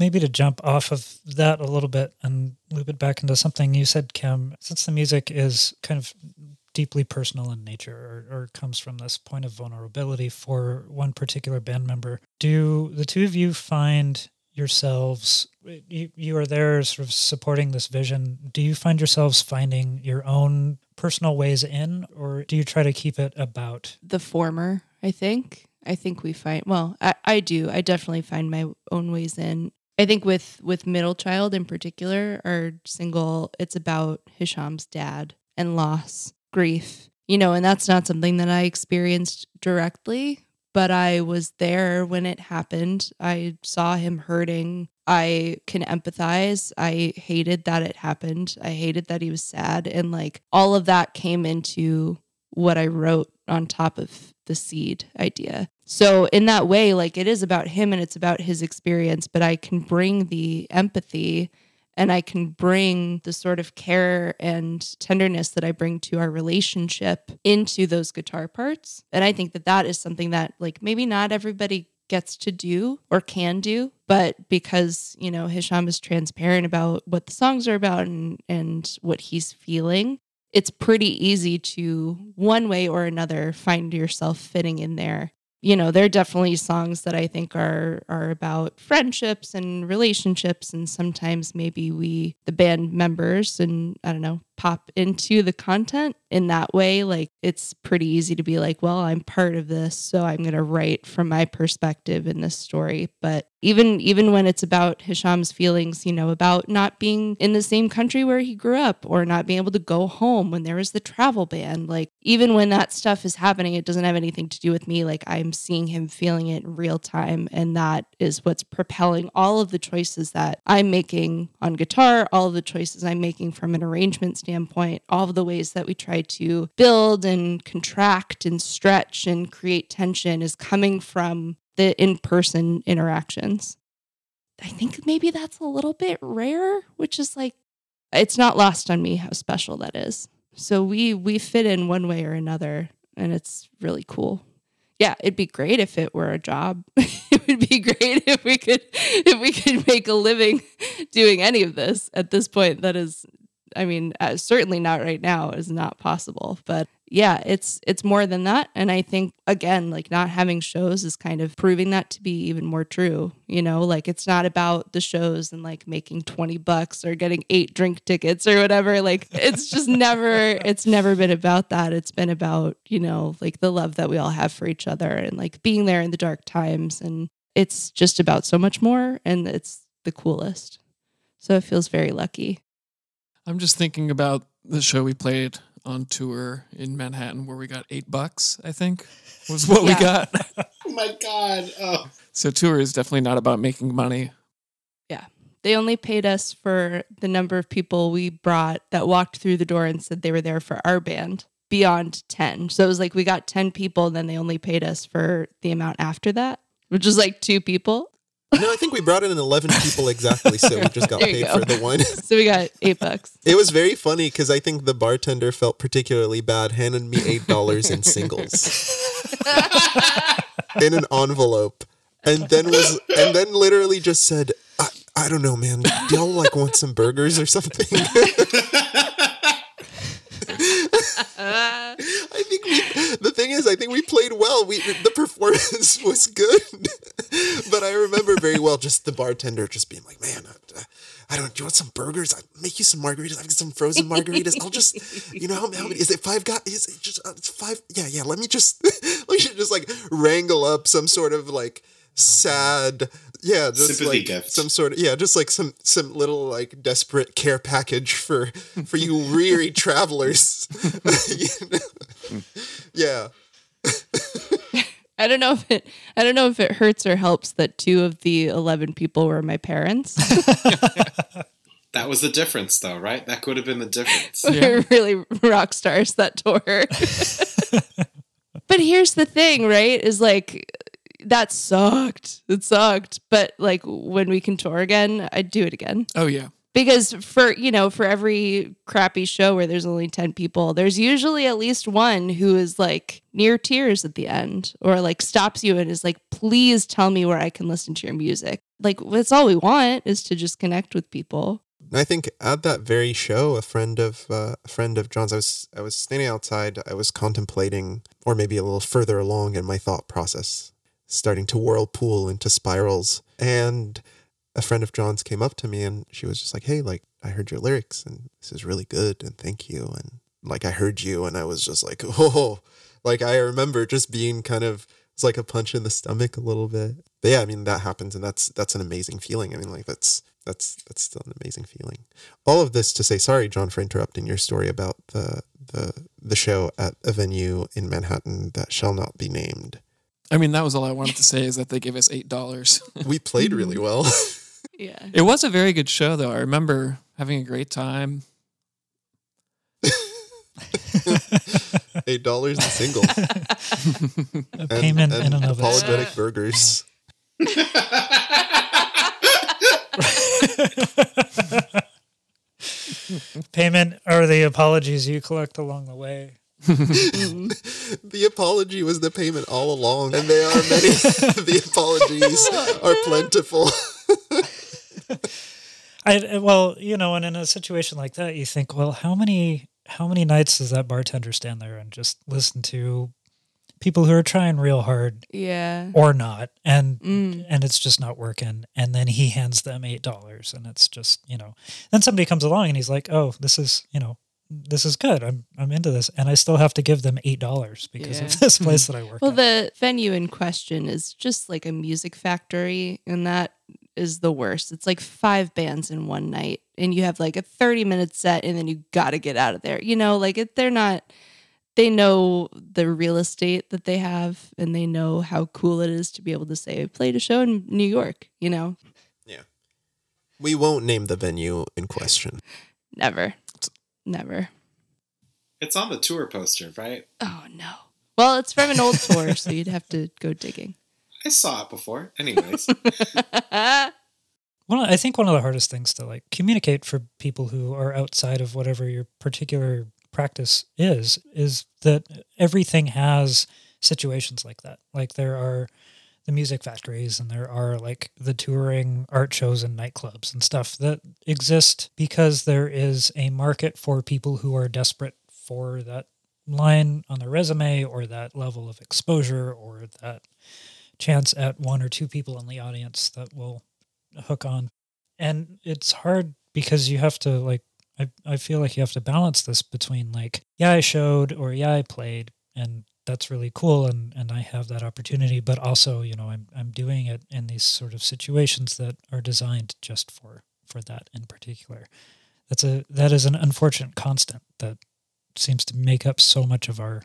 S1: Maybe to jump off of that a little bit and loop it back into something you said, Kim, since the music is kind of deeply personal in nature or, or, comes from this point of vulnerability for one particular band member, do the two of you find yourselves you, you are there sort of supporting this vision. Do you find yourselves finding your own personal ways in or do you try to keep it about
S4: the former i think. I think we find well i, I do. I definitely find my own ways in i think with with middle child in particular or single it's about hisham's dad and loss grief you know and that's not something that i experienced directly but I was there when it happened. I saw him hurting. I can empathize. I hated that it happened. I hated that he was sad. And like all of that came into what I wrote on top of the seed idea. So, in that way, like it is about him and it's about his experience, but I can bring the empathy and I can bring the sort of care and tenderness that I bring to our relationship into those guitar parts. And I think that that is something that, like, maybe not everybody gets to do or can do, but because, you know, Hisham is transparent about what the songs are about and, and what he's feeling, it's pretty easy to, one way or another, find yourself fitting in there you know, there are definitely songs that I think are are about friendships and relationships, and sometimes maybe we, the band members, and I don't know, pop into the content in that way. Like it's pretty easy to be like, well, I'm part of this, so I'm going to write from my perspective in this story. But even even when it's about Hisham's feelings, you know, about not being in the same country where he grew up or not being able to go home when there was the travel ban, like even when that stuff is happening, it doesn't have anything to do with me. Like I'm seeing him feeling it in real time and that is what's propelling all of the choices that I'm making on guitar, all of the choices I'm making from an arrangement standpoint standpoint, all of the ways that we try to build and contract and stretch and create tension is coming from the in person interactions. I think maybe that's a little bit rare, which is like, it's not lost on me how special that is. So we we fit in one way or another, and it's really cool. Yeah, it'd be great if it were a job. (laughs) it would be great if we could if we could make a living doing any of this. At this point, that is I mean, uh, certainly not right now is not possible. But yeah, it's it's more than that, and I think again, like not having shows is kind of proving that to be even more true. You know, like it's not about the shows and like making twenty bucks or getting eight drink tickets or whatever. Like it's just (laughs) never it's never been about that. It's been about you know like the love that we all have for each other and like being there in the dark times, and it's just about so much more, and it's the coolest. So it feels very lucky.
S5: I'm just thinking about the show we played on tour in Manhattan where we got eight bucks, I think was what we got. (laughs)
S2: oh my God. Oh.
S5: So tour is definitely not about making money.
S4: Yeah. They only paid us for the number of people we brought that walked through the door and said they were there for our band beyond 10. So it was like we got 10 people, and then they only paid us for the amount after that, which was like two people.
S3: No, I think we brought in 11 people exactly, so we just (laughs) got paid
S4: go.
S3: for the one. (laughs)
S4: So we got eight bucks.
S3: It was very funny because I think the bartender felt particularly bad, handed me eight dollars in singles (laughs) in an envelope, and then was and then literally just said, "I, I don't know, man. Do y'all like want some burgers or something?" (laughs) I think we, the thing is, I think we played well. We the performance (laughs) was good, but I remember very well just the bartender just being like, "Man, I, I don't. Do you want some burgers? I make you some margaritas. I have some frozen margaritas. I'll just, you know, how, how many is it? Five guys? Is it just uh, five? Yeah, yeah. Let me just, (laughs) let me just like wrangle up some sort of like sad, yeah, just
S2: Sympathy
S3: like
S2: gift.
S3: some sort of yeah, just like some some little like desperate care package for for you (laughs) weary travelers. You (laughs) know? Yeah.
S4: I don't know if it I don't know if it hurts or helps that two of the 11 people were my parents. (laughs)
S2: That was the difference, though, right? That could have been the difference.
S4: we were really rock stars that tour. but here's the thing, right? Is like that sucked. It sucked. But like when we can tour again, I'd do it again.
S5: Oh yeah.
S4: Because for you know, for every crappy show where there's only 10 people, there's usually at least one who is like near tears at the end or like stops you and is like, please tell me where I can listen to your music. Like that's all we want is to just connect with people.
S3: I think at that very show, a friend of uh, a friend of John's, I was I was standing outside. I was contemplating, or maybe a little further along in my thought process, starting to whirlpool into spirals. And a friend of John's came up to me, and she was just like, "Hey, like I heard your lyrics, and this is really good, and thank you." And like I heard you, and I was just like, (laughs) "Oh!" Like I remember just being kind of it's like a punch in the stomach a little bit. But yeah, I mean that happens, and that's that's an amazing feeling. I mean, like that's that's that's still an amazing feeling. All of this to say, sorry, John, for interrupting your story about the the the show at a venue in Manhattan that shall not be named.
S5: I mean, that was all I wanted to say is that they gave us eight dollars. (laughs)
S3: We played really well. (laughs)
S4: Yeah. (laughs)
S5: It was a very good show, though. I remember having a great time.
S3: Eight dollars a single.
S1: A payment in and of
S3: apologetic
S1: itself.
S3: burgers.
S1: Payment are the apologies you collect along the way.
S3: The apology was the payment all along, and they are many. (laughs) the apologies are plentiful.
S1: I well, you know, and in a situation like that, you think, well, how many how many nights does that bartender stand there and just listen to people who are trying real hard
S4: Yeah.
S1: or not, and
S4: Mm.
S1: and it's just not working, and then he hands them eight dollars, and it's just you know, then somebody comes along and he's like, oh, this is you know. This is good. I'm I'm into this, and I still have to give them eight dollars because
S4: Yeah.
S1: of this hmm. place that I work
S4: Well,
S1: at.
S4: the venue in question is just like a music factory, and that is the worst. It's like five bands in one night, and you have like a 30 minute set, and then you got to get out of there. You know, like it, they're not, they know the real estate that they have, and they know how cool it is to be able to say, I played a show in New York, you know? Yeah.
S3: We won't name the venue in question.
S4: Never. Never.
S2: It's on the tour poster, right?
S4: Oh, no. Well, it's from an old tour, so you'd have to go digging.
S2: I saw it before. Anyways, (laughs)
S1: Well, I think one of the hardest things to like communicate for people who are outside of whatever your particular practice is is that everything has situations like that. Like there are the music factories and there are like the touring art shows and nightclubs and stuff that exist because there is a market for people who are desperate for that line on their resume or that level of exposure or that chance at one or two people in the audience that will hook on. And it's hard because you have to like I, I feel like you have to balance this between like, yeah, I showed or yeah, I played and that's really cool and, and I have that opportunity, but also, you know, I'm I'm doing it in these sort of situations that are designed just for for that in particular. That's a that is an unfortunate constant that seems to make up so much of our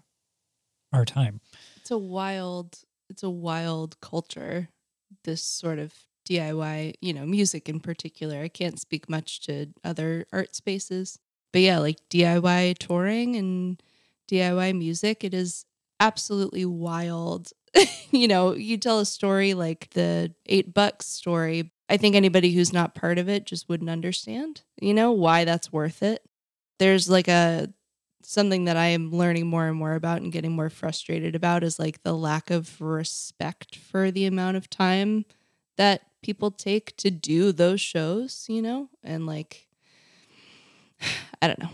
S1: our time.
S4: it's a wild it's a wild culture this sort of DIY, you know, music in particular. I can't speak much to other art spaces. But yeah, like DIY touring and DIY music, it is absolutely wild. (laughs) you know, you tell a story like the eight bucks story. I think anybody who's not part of it just wouldn't understand, you know, why that's worth it. There's like a something that I am learning more and more about and getting more frustrated about is like the lack of respect for the amount of time that people take to do those shows, you know? And like (sighs) I don't know.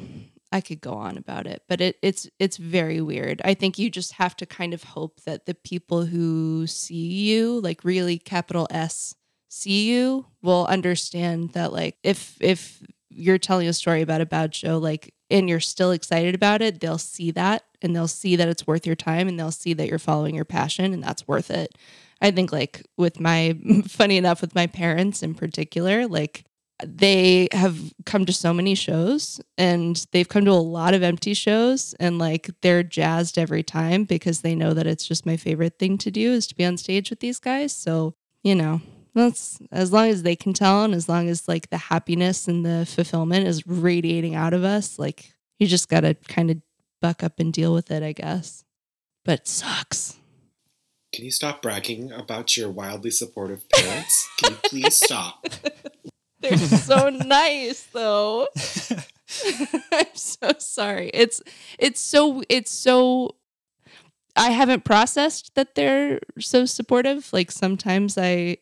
S4: I could go on about it, but it, it's it's very weird. I think you just have to kind of hope that the people who see you, like really capital S see you, will understand that like if if you're telling a story about a bad show, like and you're still excited about it, they'll see that and they'll see that it's worth your time and they'll see that you're following your passion and that's worth it. I think like with my (laughs) funny enough with my parents in particular, like they have come to so many shows and they've come to a lot of empty shows and like they're jazzed every time because they know that it's just my favorite thing to do is to be on stage with these guys. So, you know, that's as long as they can tell and as long as like the happiness and the fulfillment is radiating out of us, like you just got to kind of buck up and deal with it, I guess. But it sucks.
S2: Can you stop bragging about your wildly supportive parents? Can you please stop? (laughs)
S4: They're so nice though. (laughs) I'm so sorry. It's it's so it's so I haven't processed that they're so supportive. Like sometimes I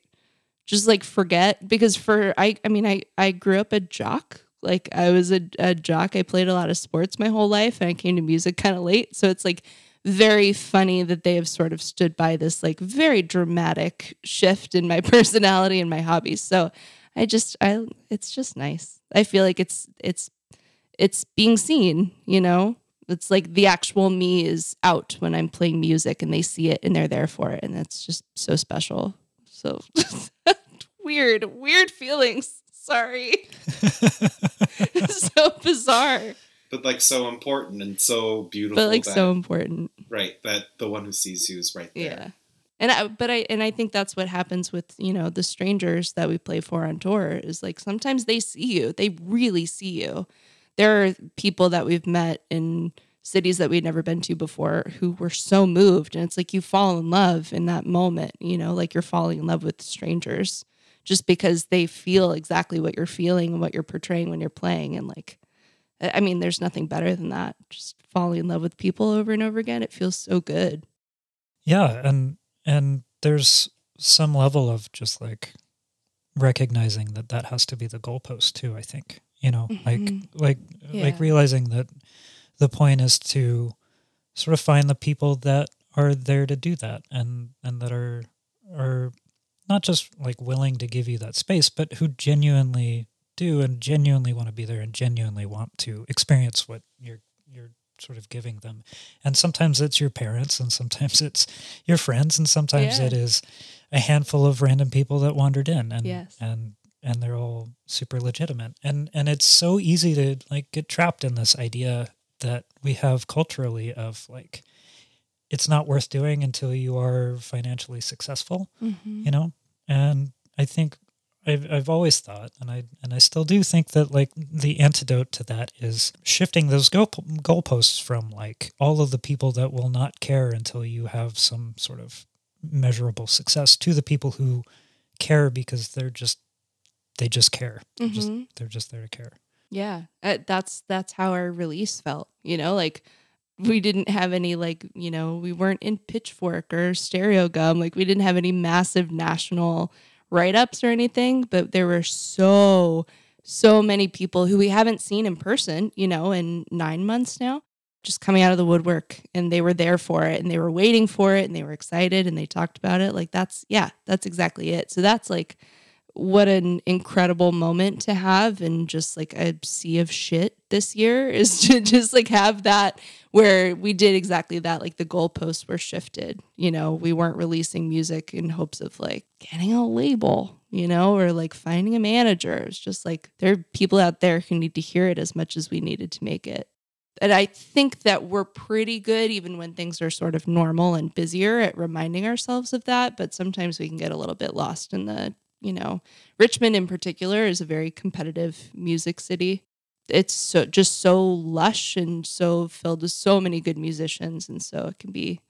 S4: just like forget because for I I mean I I grew up a jock. Like I was a, a jock. I played a lot of sports my whole life and I came to music kind of late. So it's like very funny that they have sort of stood by this like very dramatic shift in my (laughs) personality and my hobbies. So I just I it's just nice. I feel like it's it's it's being seen, you know? It's like the actual me is out when I'm playing music and they see it and they're there for it and that's just so special. So (laughs) weird, weird feelings. Sorry. (laughs) so bizarre.
S2: But like so important and so beautiful.
S4: But like
S2: that,
S4: so important.
S2: right. That the one who sees you is right there.
S4: Yeah. And I, but I and I think that's what happens with you know the strangers that we play for on tour is like sometimes they see you they really see you. There are people that we've met in cities that we'd never been to before who were so moved and it's like you fall in love in that moment you know like you're falling in love with strangers just because they feel exactly what you're feeling and what you're portraying when you're playing and like I mean there's nothing better than that just falling in love with people over and over again it feels so good.
S1: Yeah, and and there's some level of just like recognizing that that has to be the goalpost too i think you know
S4: Mhm.
S1: like like
S4: Yeah.
S1: like realizing that the point is to sort of find the people that are there to do that and and that are are not just like willing to give you that space but who genuinely do and genuinely want to be there and genuinely want to experience what you're sort of giving them and sometimes it's your parents and sometimes (laughs) it's your friends and sometimes
S4: Yeah.
S1: it is a handful of random people that wandered in and
S4: Yes.
S1: and and they're all super legitimate and and it's so easy to like get trapped in this idea that we have culturally of like it's not worth doing until you are financially successful
S4: Mm-hmm.
S1: you know and i think I've, I've always thought and i and i still do think that like the antidote to that is shifting those goal goalposts from like all of the people that will not care until you have some sort of measurable success to the people who care because they're just they just care they're just they're just there to care
S4: Yeah, uh, that's that's how our release felt. You know, like we didn't have any like you know we weren't in Pitchfork or Stereogum. Like we didn't have any massive national write ups or anything. But there were so so many people who we haven't seen in person. You know, in nine months now, just coming out of the woodwork, and they were there for it, and they were waiting for it, and they were excited, and they talked about it. Like that's yeah, that's exactly it. So that's like what an incredible moment to have and just like a sea of shit this year (laughs) is to just like have that where we did exactly that like the goalposts were shifted you know? We weren't releasing music in hopes of like getting a label you know? Or like finding a manager. It's just like there are people out there who need to hear it as much as we needed to make it. And I think that we're pretty good, even when things are sort of normal and busier, at reminding ourselves of that. But sometimes we can get a little bit lost in the you know, Richmond in particular is a very competitive music city. It's so just so lush and so filled with so many good musicians, and so it can be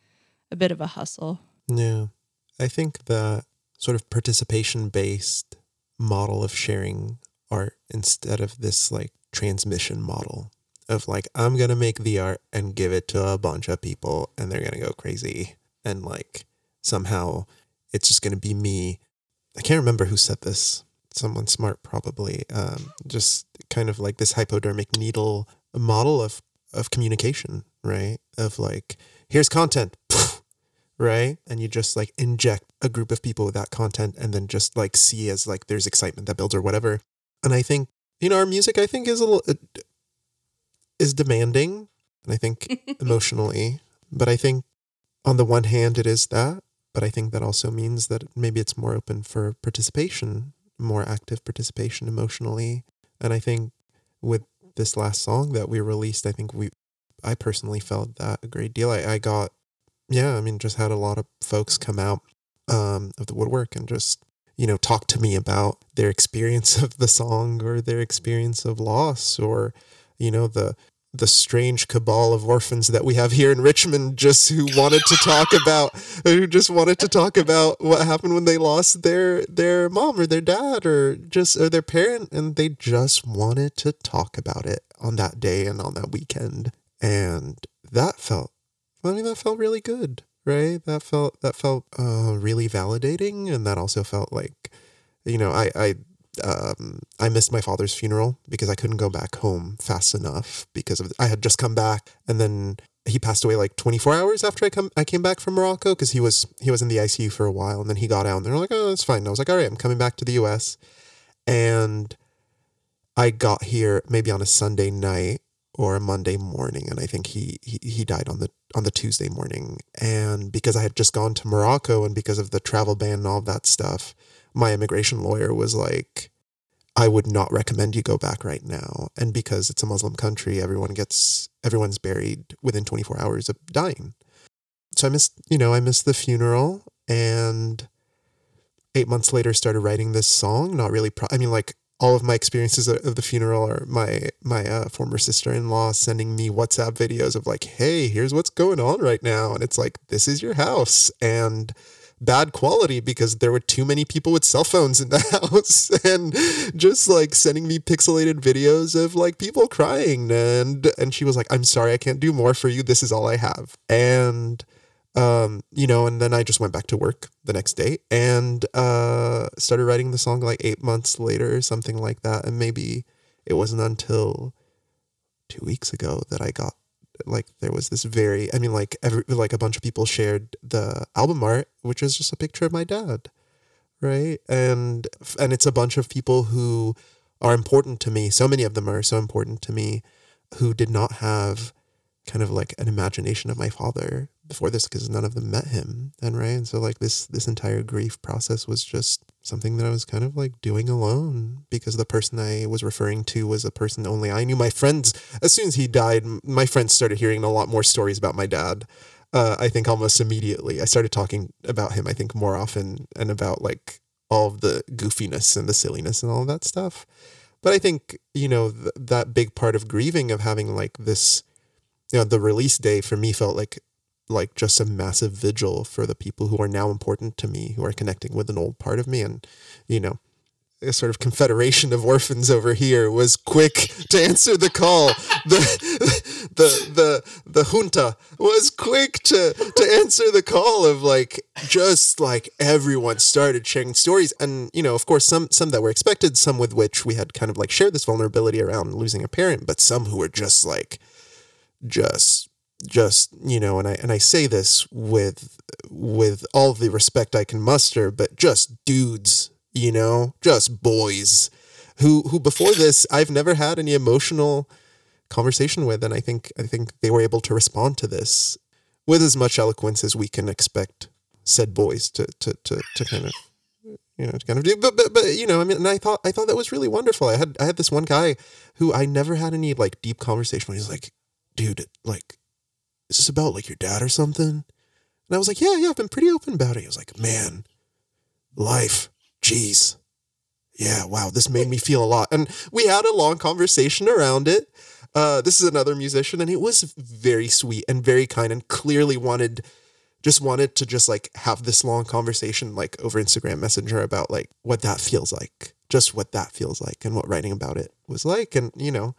S4: a bit of a hustle.
S3: Yeah. I think that sort of participation based model of sharing art instead of this like transmission model of like, I'm going to make the art and give it to a bunch of people and they're going to go crazy. And like somehow it's just going to be me. I can't remember who said this. Someone smart, probably. Um, just kind of like this hypodermic needle model of, of communication, right? Of like, here's content, (laughs) right? And you just like inject a group of people with that content and then just like see as like there's excitement that builds or whatever. And I think, you know, our music, I think, is a little, uh, is demanding and I think (laughs) emotionally, but I think on the one hand, it is that, but I think that also means that maybe it's more open for participation, more active participation emotionally. And I think with this last song that we released, I think we, I personally felt that a great deal. I, I got, yeah, I mean, just had a lot of folks come out um, of the woodwork and just, you know, talk to me about their experience (laughs) of the song or their experience of loss or, you know, the the strange cabal of orphans that we have here in Richmond just who wanted to talk about who just wanted to talk about what happened when they lost their their mom or their dad or just or their parent and they just wanted to talk about it on that day and on that weekend. And that felt I mean that felt really good right? That felt that felt uh, really validating and that also felt like you know I I um, I missed my father's funeral because I couldn't go back home fast enough because of I had just come back. And then he passed away like 24 hours after I come I came back from Morocco because he was he was in the ICU for a while. And then he got out and they're like oh it's fine. And I was like all right I'm coming back to the US and I got here maybe on a Sunday night or a Monday morning. And I think he, he he died on the on the Tuesday morning. And because I had just gone to Morocco and because of the travel ban and all that stuff my immigration lawyer was like, I would not recommend you go back right now. And because it's a Muslim country, everyone gets, everyone's buried within 24 hours of dying. So I missed, you know, I missed the funeral and eight months later started writing this song. Not really, pro- I mean, like all of my experiences of the funeral are my, my uh, former sister-in-law sending me WhatsApp videos of like, Hey, here's what's going on right now. And it's like, this is your house. And, bad quality because there were too many people with cell phones in the (laughs) house and just like sending me pixelated videos of like people crying. And and she was like I'm sorry I can't do more for you. This is all I have. And um you know and then I just went back to work the next day and uh started writing the song like 8 months later or something like that. And maybe it wasn't until 2 weeks ago that I got like there was this very i mean like every like a bunch of people shared the album art which is just a picture of my dad right? And and it's a bunch of people who are important to me. So many of them are so important to me who did not have kind of like an imagination of my father before this because none of them met him and right? And so like this this entire grief process was just something that i was kind of like doing alone because the person i was referring to was a person only i knew. My friends as soon as he died my friends started hearing a lot more stories about my dad uh, i think almost immediately. I started talking about him i think more often and about like all of the goofiness and the silliness and all of that stuff. But i think you know th- that big part of grieving of having like this you know the release day for me felt like like just a massive vigil for the people who are now important to me, who are connecting with an old part of me. And, you know, a sort of confederation of orphans over here was quick to answer the call. The the the the junta was quick to to answer the call of like just like everyone started sharing stories. And, you know, of course some some that were expected, some with which we had kind of like shared this vulnerability around losing a parent, but some who were just like just just you know and i and i say this with with all the respect i can muster but just dudes you know just boys who who before this i've never had any emotional conversation with and i think i think they were able to respond to this with as much eloquence as we can expect said boys to to to, to kind of you know to kind of do. But, but but you know i mean and i thought i thought that was really wonderful. I had i had this one guy who i never had any like deep conversation with. He's like dude like is this about like your dad or something? And I was like, yeah, yeah, I've been pretty open about it. He was like, man, life, jeez. yeah, wow, this made me feel a lot. And we had a long conversation around it. Uh, this is another musician, and it was very sweet and very kind, and clearly wanted, just wanted to just like have this long conversation like over Instagram Messenger about like what that feels like, just what that feels like, and what writing about it was like, and you know,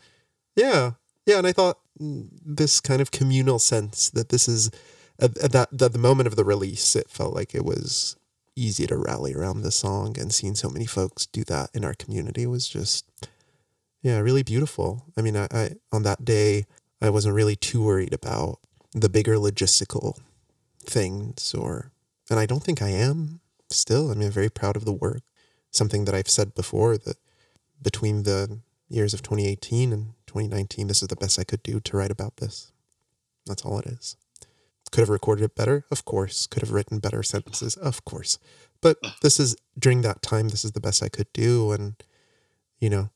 S3: yeah, yeah. And I thought mm, this kind of communal sense that this is at, at that that the moment of the release, it felt like it was easy to rally around the song and seeing so many folks do that in our community was just yeah really beautiful i mean I, I on that day i wasn't really too worried about the bigger logistical things or and i don't think i am still i mean i'm very proud of the work something that i've said before that between the years of 2018 and 2019 this is the best i could do to write about this that's all it is could have recorded it better, of course. Could have written better sentences, of course. But this is during that time. This is the best I could do, and you know,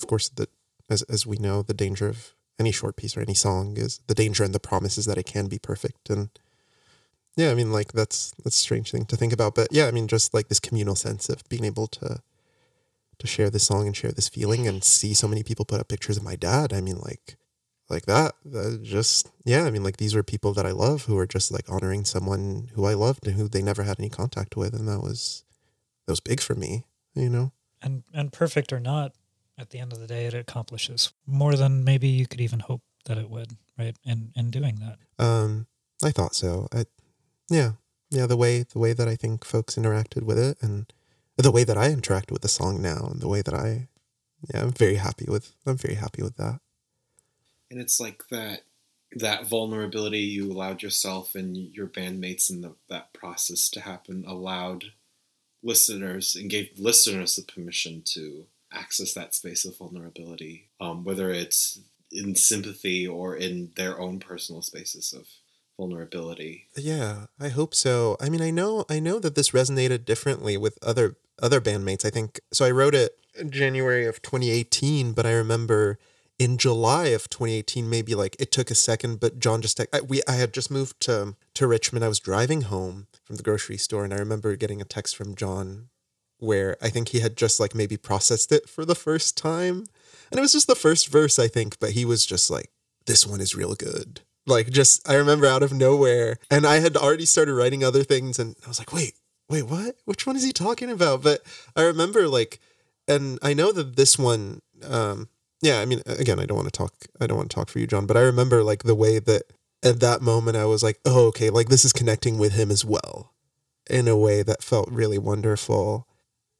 S3: of course, the as as we know, the danger of any short piece or any song is the danger and the promise is that it can be perfect. And yeah, I mean, like that's that's a strange thing to think about, but yeah, I mean, just like this communal sense of being able to to share this song and share this feeling and see so many people put up pictures of my dad. I mean, like like that, that just yeah i mean like these were people that i love who are just like honoring someone who i loved and who they never had any contact with and that was that was big for me you know
S1: And and perfect or not, at the end of the day, it accomplishes more than maybe you could even hope that it would, right? In in doing that.
S3: um i thought so i yeah yeah the way the way that i think folks interacted with it and the way that i interact with the song now and the way that i yeah i'm very happy with i'm very happy with that.
S2: And it's like that that vulnerability you allowed yourself and your bandmates in the, that process to happen allowed listeners and gave listeners the permission to access that space of vulnerability um, whether it's in sympathy or in their own personal spaces of vulnerability
S3: Yeah, I hope so. I mean, I know I know that this resonated differently with other other bandmates. I think so I wrote it January of 2018, but I remember in July of 2018 maybe like it took a second, but John just I, we I had just moved to to Richmond. I was driving home from the grocery store and I remember getting a text from John where I think he had just like maybe processed it for the first time. And it was just the first verse, I think, but he was just like this one is real good. Like just I remember out of nowhere and I had already started writing other things and I was like, "Wait, wait, what? Which one is he talking about?" But I remember like and I know that this one um yeah, I mean again, I don't want to talk I don't want to talk for you, John, but I remember like the way that at that moment I was like, "Oh, okay, like this is connecting with him as well." In a way that felt really wonderful.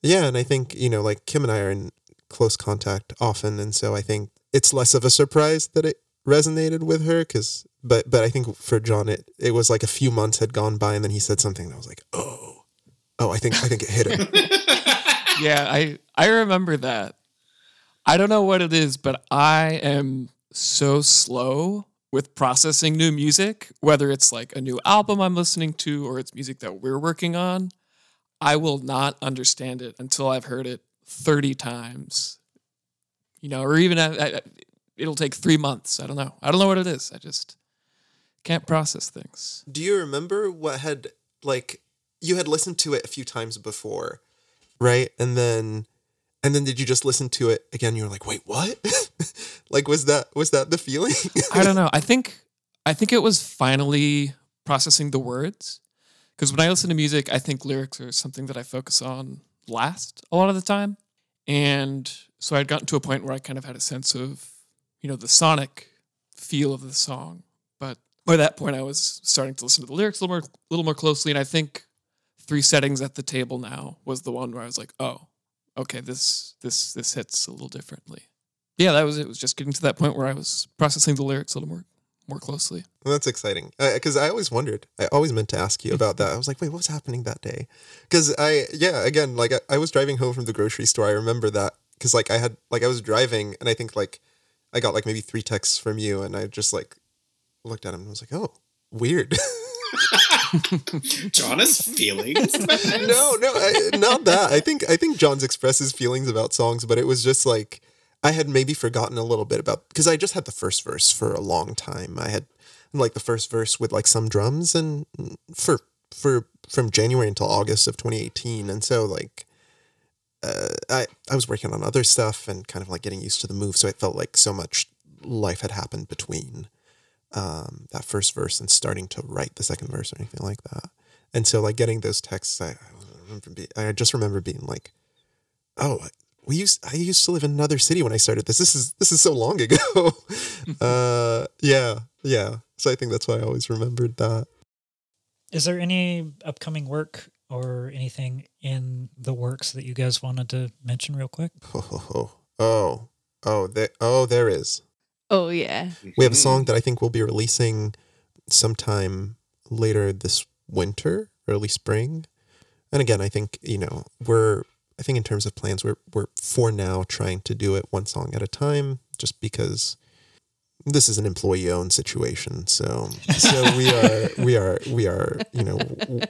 S3: Yeah, and I think, you know, like Kim and I are in close contact often and so I think it's less of a surprise that it resonated with her cuz but but I think for John it it was like a few months had gone by and then he said something and I was like, "Oh. Oh, I think I think it hit him." (laughs)
S5: yeah, I I remember that. I don't know what it is, but I am so slow with processing new music, whether it's like a new album I'm listening to or it's music that we're working on. I will not understand it until I've heard it 30 times. You know, or even I, I, it'll take 3 months. I don't know. I don't know what it is. I just can't process things.
S3: Do you remember what had like you had listened to it a few times before, right? And then and then did you just listen to it again? You were like, wait, what? (laughs) like was that was that the feeling? (laughs)
S5: I don't know. I think I think it was finally processing the words because when I listen to music, I think lyrics are something that I focus on last a lot of the time, and so I'd gotten to a point where I kind of had a sense of you know the sonic feel of the song, but by that point I was starting to listen to the lyrics a little more, little more closely, and I think three settings at the table now was the one where I was like, oh, okay, this this this hits a little differently. Yeah, that was it. Was just getting to that point where I was processing the lyrics a little more more closely.
S3: Well, that's exciting because I always wondered. I always meant to ask you about that. I was like, wait, what was happening that day? Because I, yeah, again, like I, I was driving home from the grocery store. I remember that because like I had like I was driving and I think like I got like maybe three texts from you and I just like looked at him and was like, oh, weird. (laughs)
S2: John has feelings. (laughs)
S3: no, no, I, not that. I think I think John's expresses feelings about songs, but it was just like I had maybe forgotten a little bit about because I just had the first verse for a long time. I had like the first verse with like some drums and for for from January until August of 2018, and so like uh, I I was working on other stuff and kind of like getting used to the move, so it felt like so much life had happened between um, that first verse and starting to write the second verse or anything like that. And so like getting those texts, I, I remember be, I just remember being like, oh, we used I used to live in another city when I started this. This is this is so long ago. (laughs) (laughs) uh, yeah, yeah. So I think that's why I always remembered that.
S1: Is there any upcoming work or anything in the works that you guys wanted to mention real quick?
S3: Oh, (laughs) oh, oh, there, oh, there is.
S4: Oh yeah.
S3: We have a song that I think we'll be releasing sometime later this winter, early spring. And again, I think you know we're. I think in terms of plans, we're we're for now trying to do it one song at a time, just because this is an employee owned situation. So (laughs) so we are we are we are you know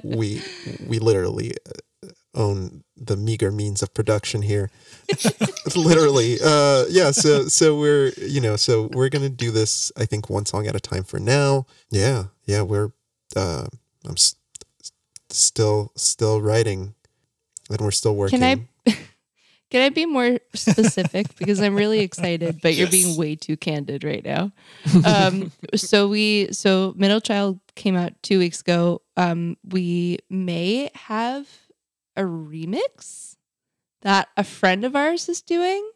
S3: we we literally uh, own the meager means of production here. (laughs) literally, uh, yeah. So so we're you know so we're gonna do this. I think one song at a time for now. Yeah yeah. We're uh, I'm s- still still writing, and we're still working.
S4: Can I (laughs) can I be more specific (laughs) because I'm really excited, but you're being way too candid right now. (laughs) Um, so we so Middle Child came out two weeks ago. Um, we may have a remix that a friend of ours is doing.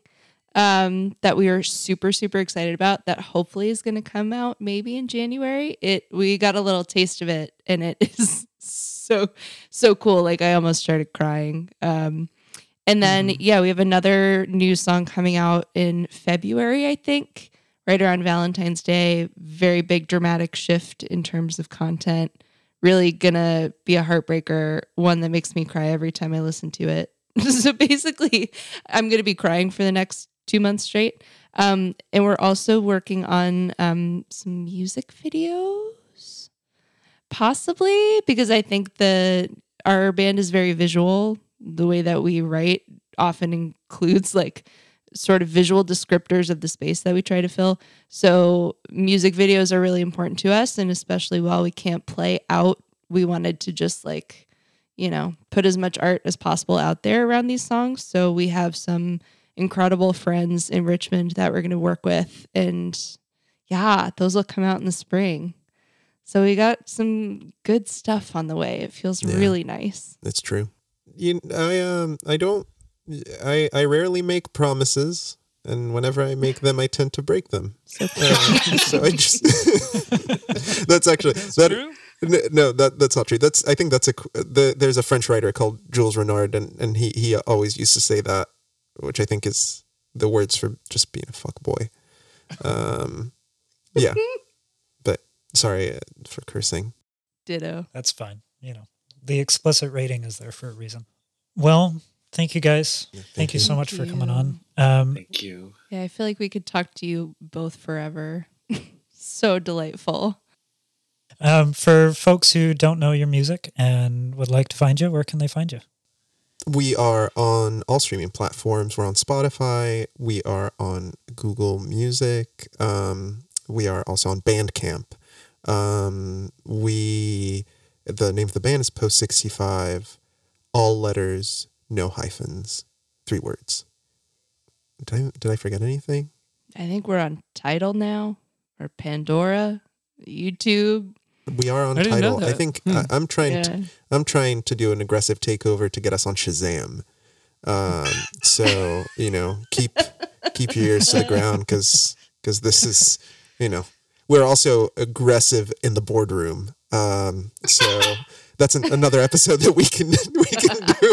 S4: Um, that we are super super excited about. That hopefully is going to come out maybe in January. It we got a little taste of it, and it (laughs) is so so cool. Like I almost started crying. Um, and then, yeah, we have another new song coming out in February, I think, right around Valentine's Day. Very big dramatic shift in terms of content. Really gonna be a heartbreaker, one that makes me cry every time I listen to it. (laughs) so basically, I'm gonna be crying for the next two months straight. Um, and we're also working on um, some music videos, possibly because I think the our band is very visual the way that we write often includes like sort of visual descriptors of the space that we try to fill. So music videos are really important to us and especially while we can't play out, we wanted to just like, you know, put as much art as possible out there around these songs. So we have some incredible friends in Richmond that we're going to work with and yeah, those will come out in the spring. So we got some good stuff on the way. It feels
S3: Yeah.
S4: really nice.
S3: That's true. You, I um, I don't, I, I rarely make promises, and whenever I make them, I tend to break them.
S4: So
S3: Uh, (laughs) so I just, (laughs) (laughs) that's actually that. N- No, that that's not true. That's I think that's a the, there's a French writer called Jules Renard, and and he he always used to say that, which I think is the words for just being a fuck boy. Um, yeah, but sorry uh, for cursing.
S4: ditto.
S1: That's fine. You know, the explicit rating is there for a reason. Well, thank you guys. Thank, you so
S4: Thank
S1: much for coming on. Um,
S2: Thank you.
S4: Yeah, I feel like we could talk to you both forever. (laughs) so delightful.
S1: um, for folks who don't know your music and would like to find you, where can they find you?
S3: We are on all streaming platforms. We're on Spotify. We are on Google Music. Um, we are also on Bandcamp. Um, we the name of the band is Post sixty five. All letters, no hyphens, three words. Did I did I forget anything?
S4: I think we're on Tidal now or Pandora, YouTube.
S3: We are on
S5: I
S3: title. I think
S5: Hmm.
S3: I, I'm trying.
S4: Yeah.
S3: To, I'm trying to do an aggressive takeover to get us on Shazam. Um, so you know, keep keep your ears to the ground because because this is you know we're also aggressive in the boardroom. Um, so (laughs) that's an, another episode that we can (laughs) we can do.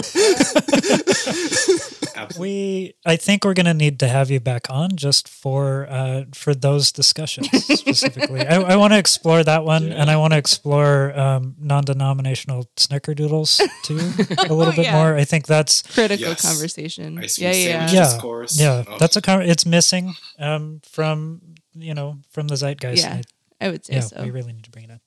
S1: We, I think we're going to need to have you back on just for uh, for those discussions specifically. I, I want to explore that one, and I want to explore um, non-denominational snickerdoodles too a little
S4: Oh,
S1: bit
S4: yeah.
S1: more. I think that's
S4: Critical
S2: Yes.
S4: conversation.
S2: Ice
S4: yeah,
S2: cream
S4: yeah.
S2: sandwich
S1: Yeah.
S2: discourse.
S1: yeah,
S2: Oh,
S1: that's a con- it's missing um, from you know from the zeitgeist.
S4: Yeah,
S1: and
S4: I would say
S1: yeah,
S4: so.
S1: we really need to bring it up.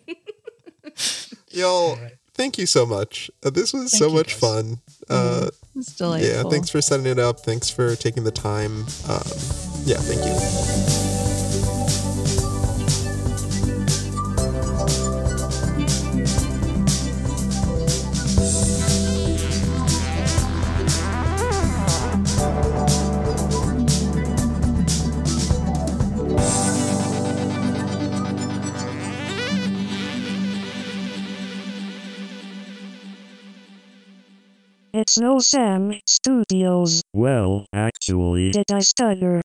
S1: (laughs)
S3: Y'all,
S1: All right.
S3: thank you so much. Uh, this was
S1: Thank
S3: so much
S1: guys.
S3: fun. Uh,
S4: It's delightful.
S3: yeah, thanks for setting it up. Thanks for taking the time. Um, yeah, thank you.
S6: It's no Sam Studios.
S7: Well, actually,
S6: Did I stutter?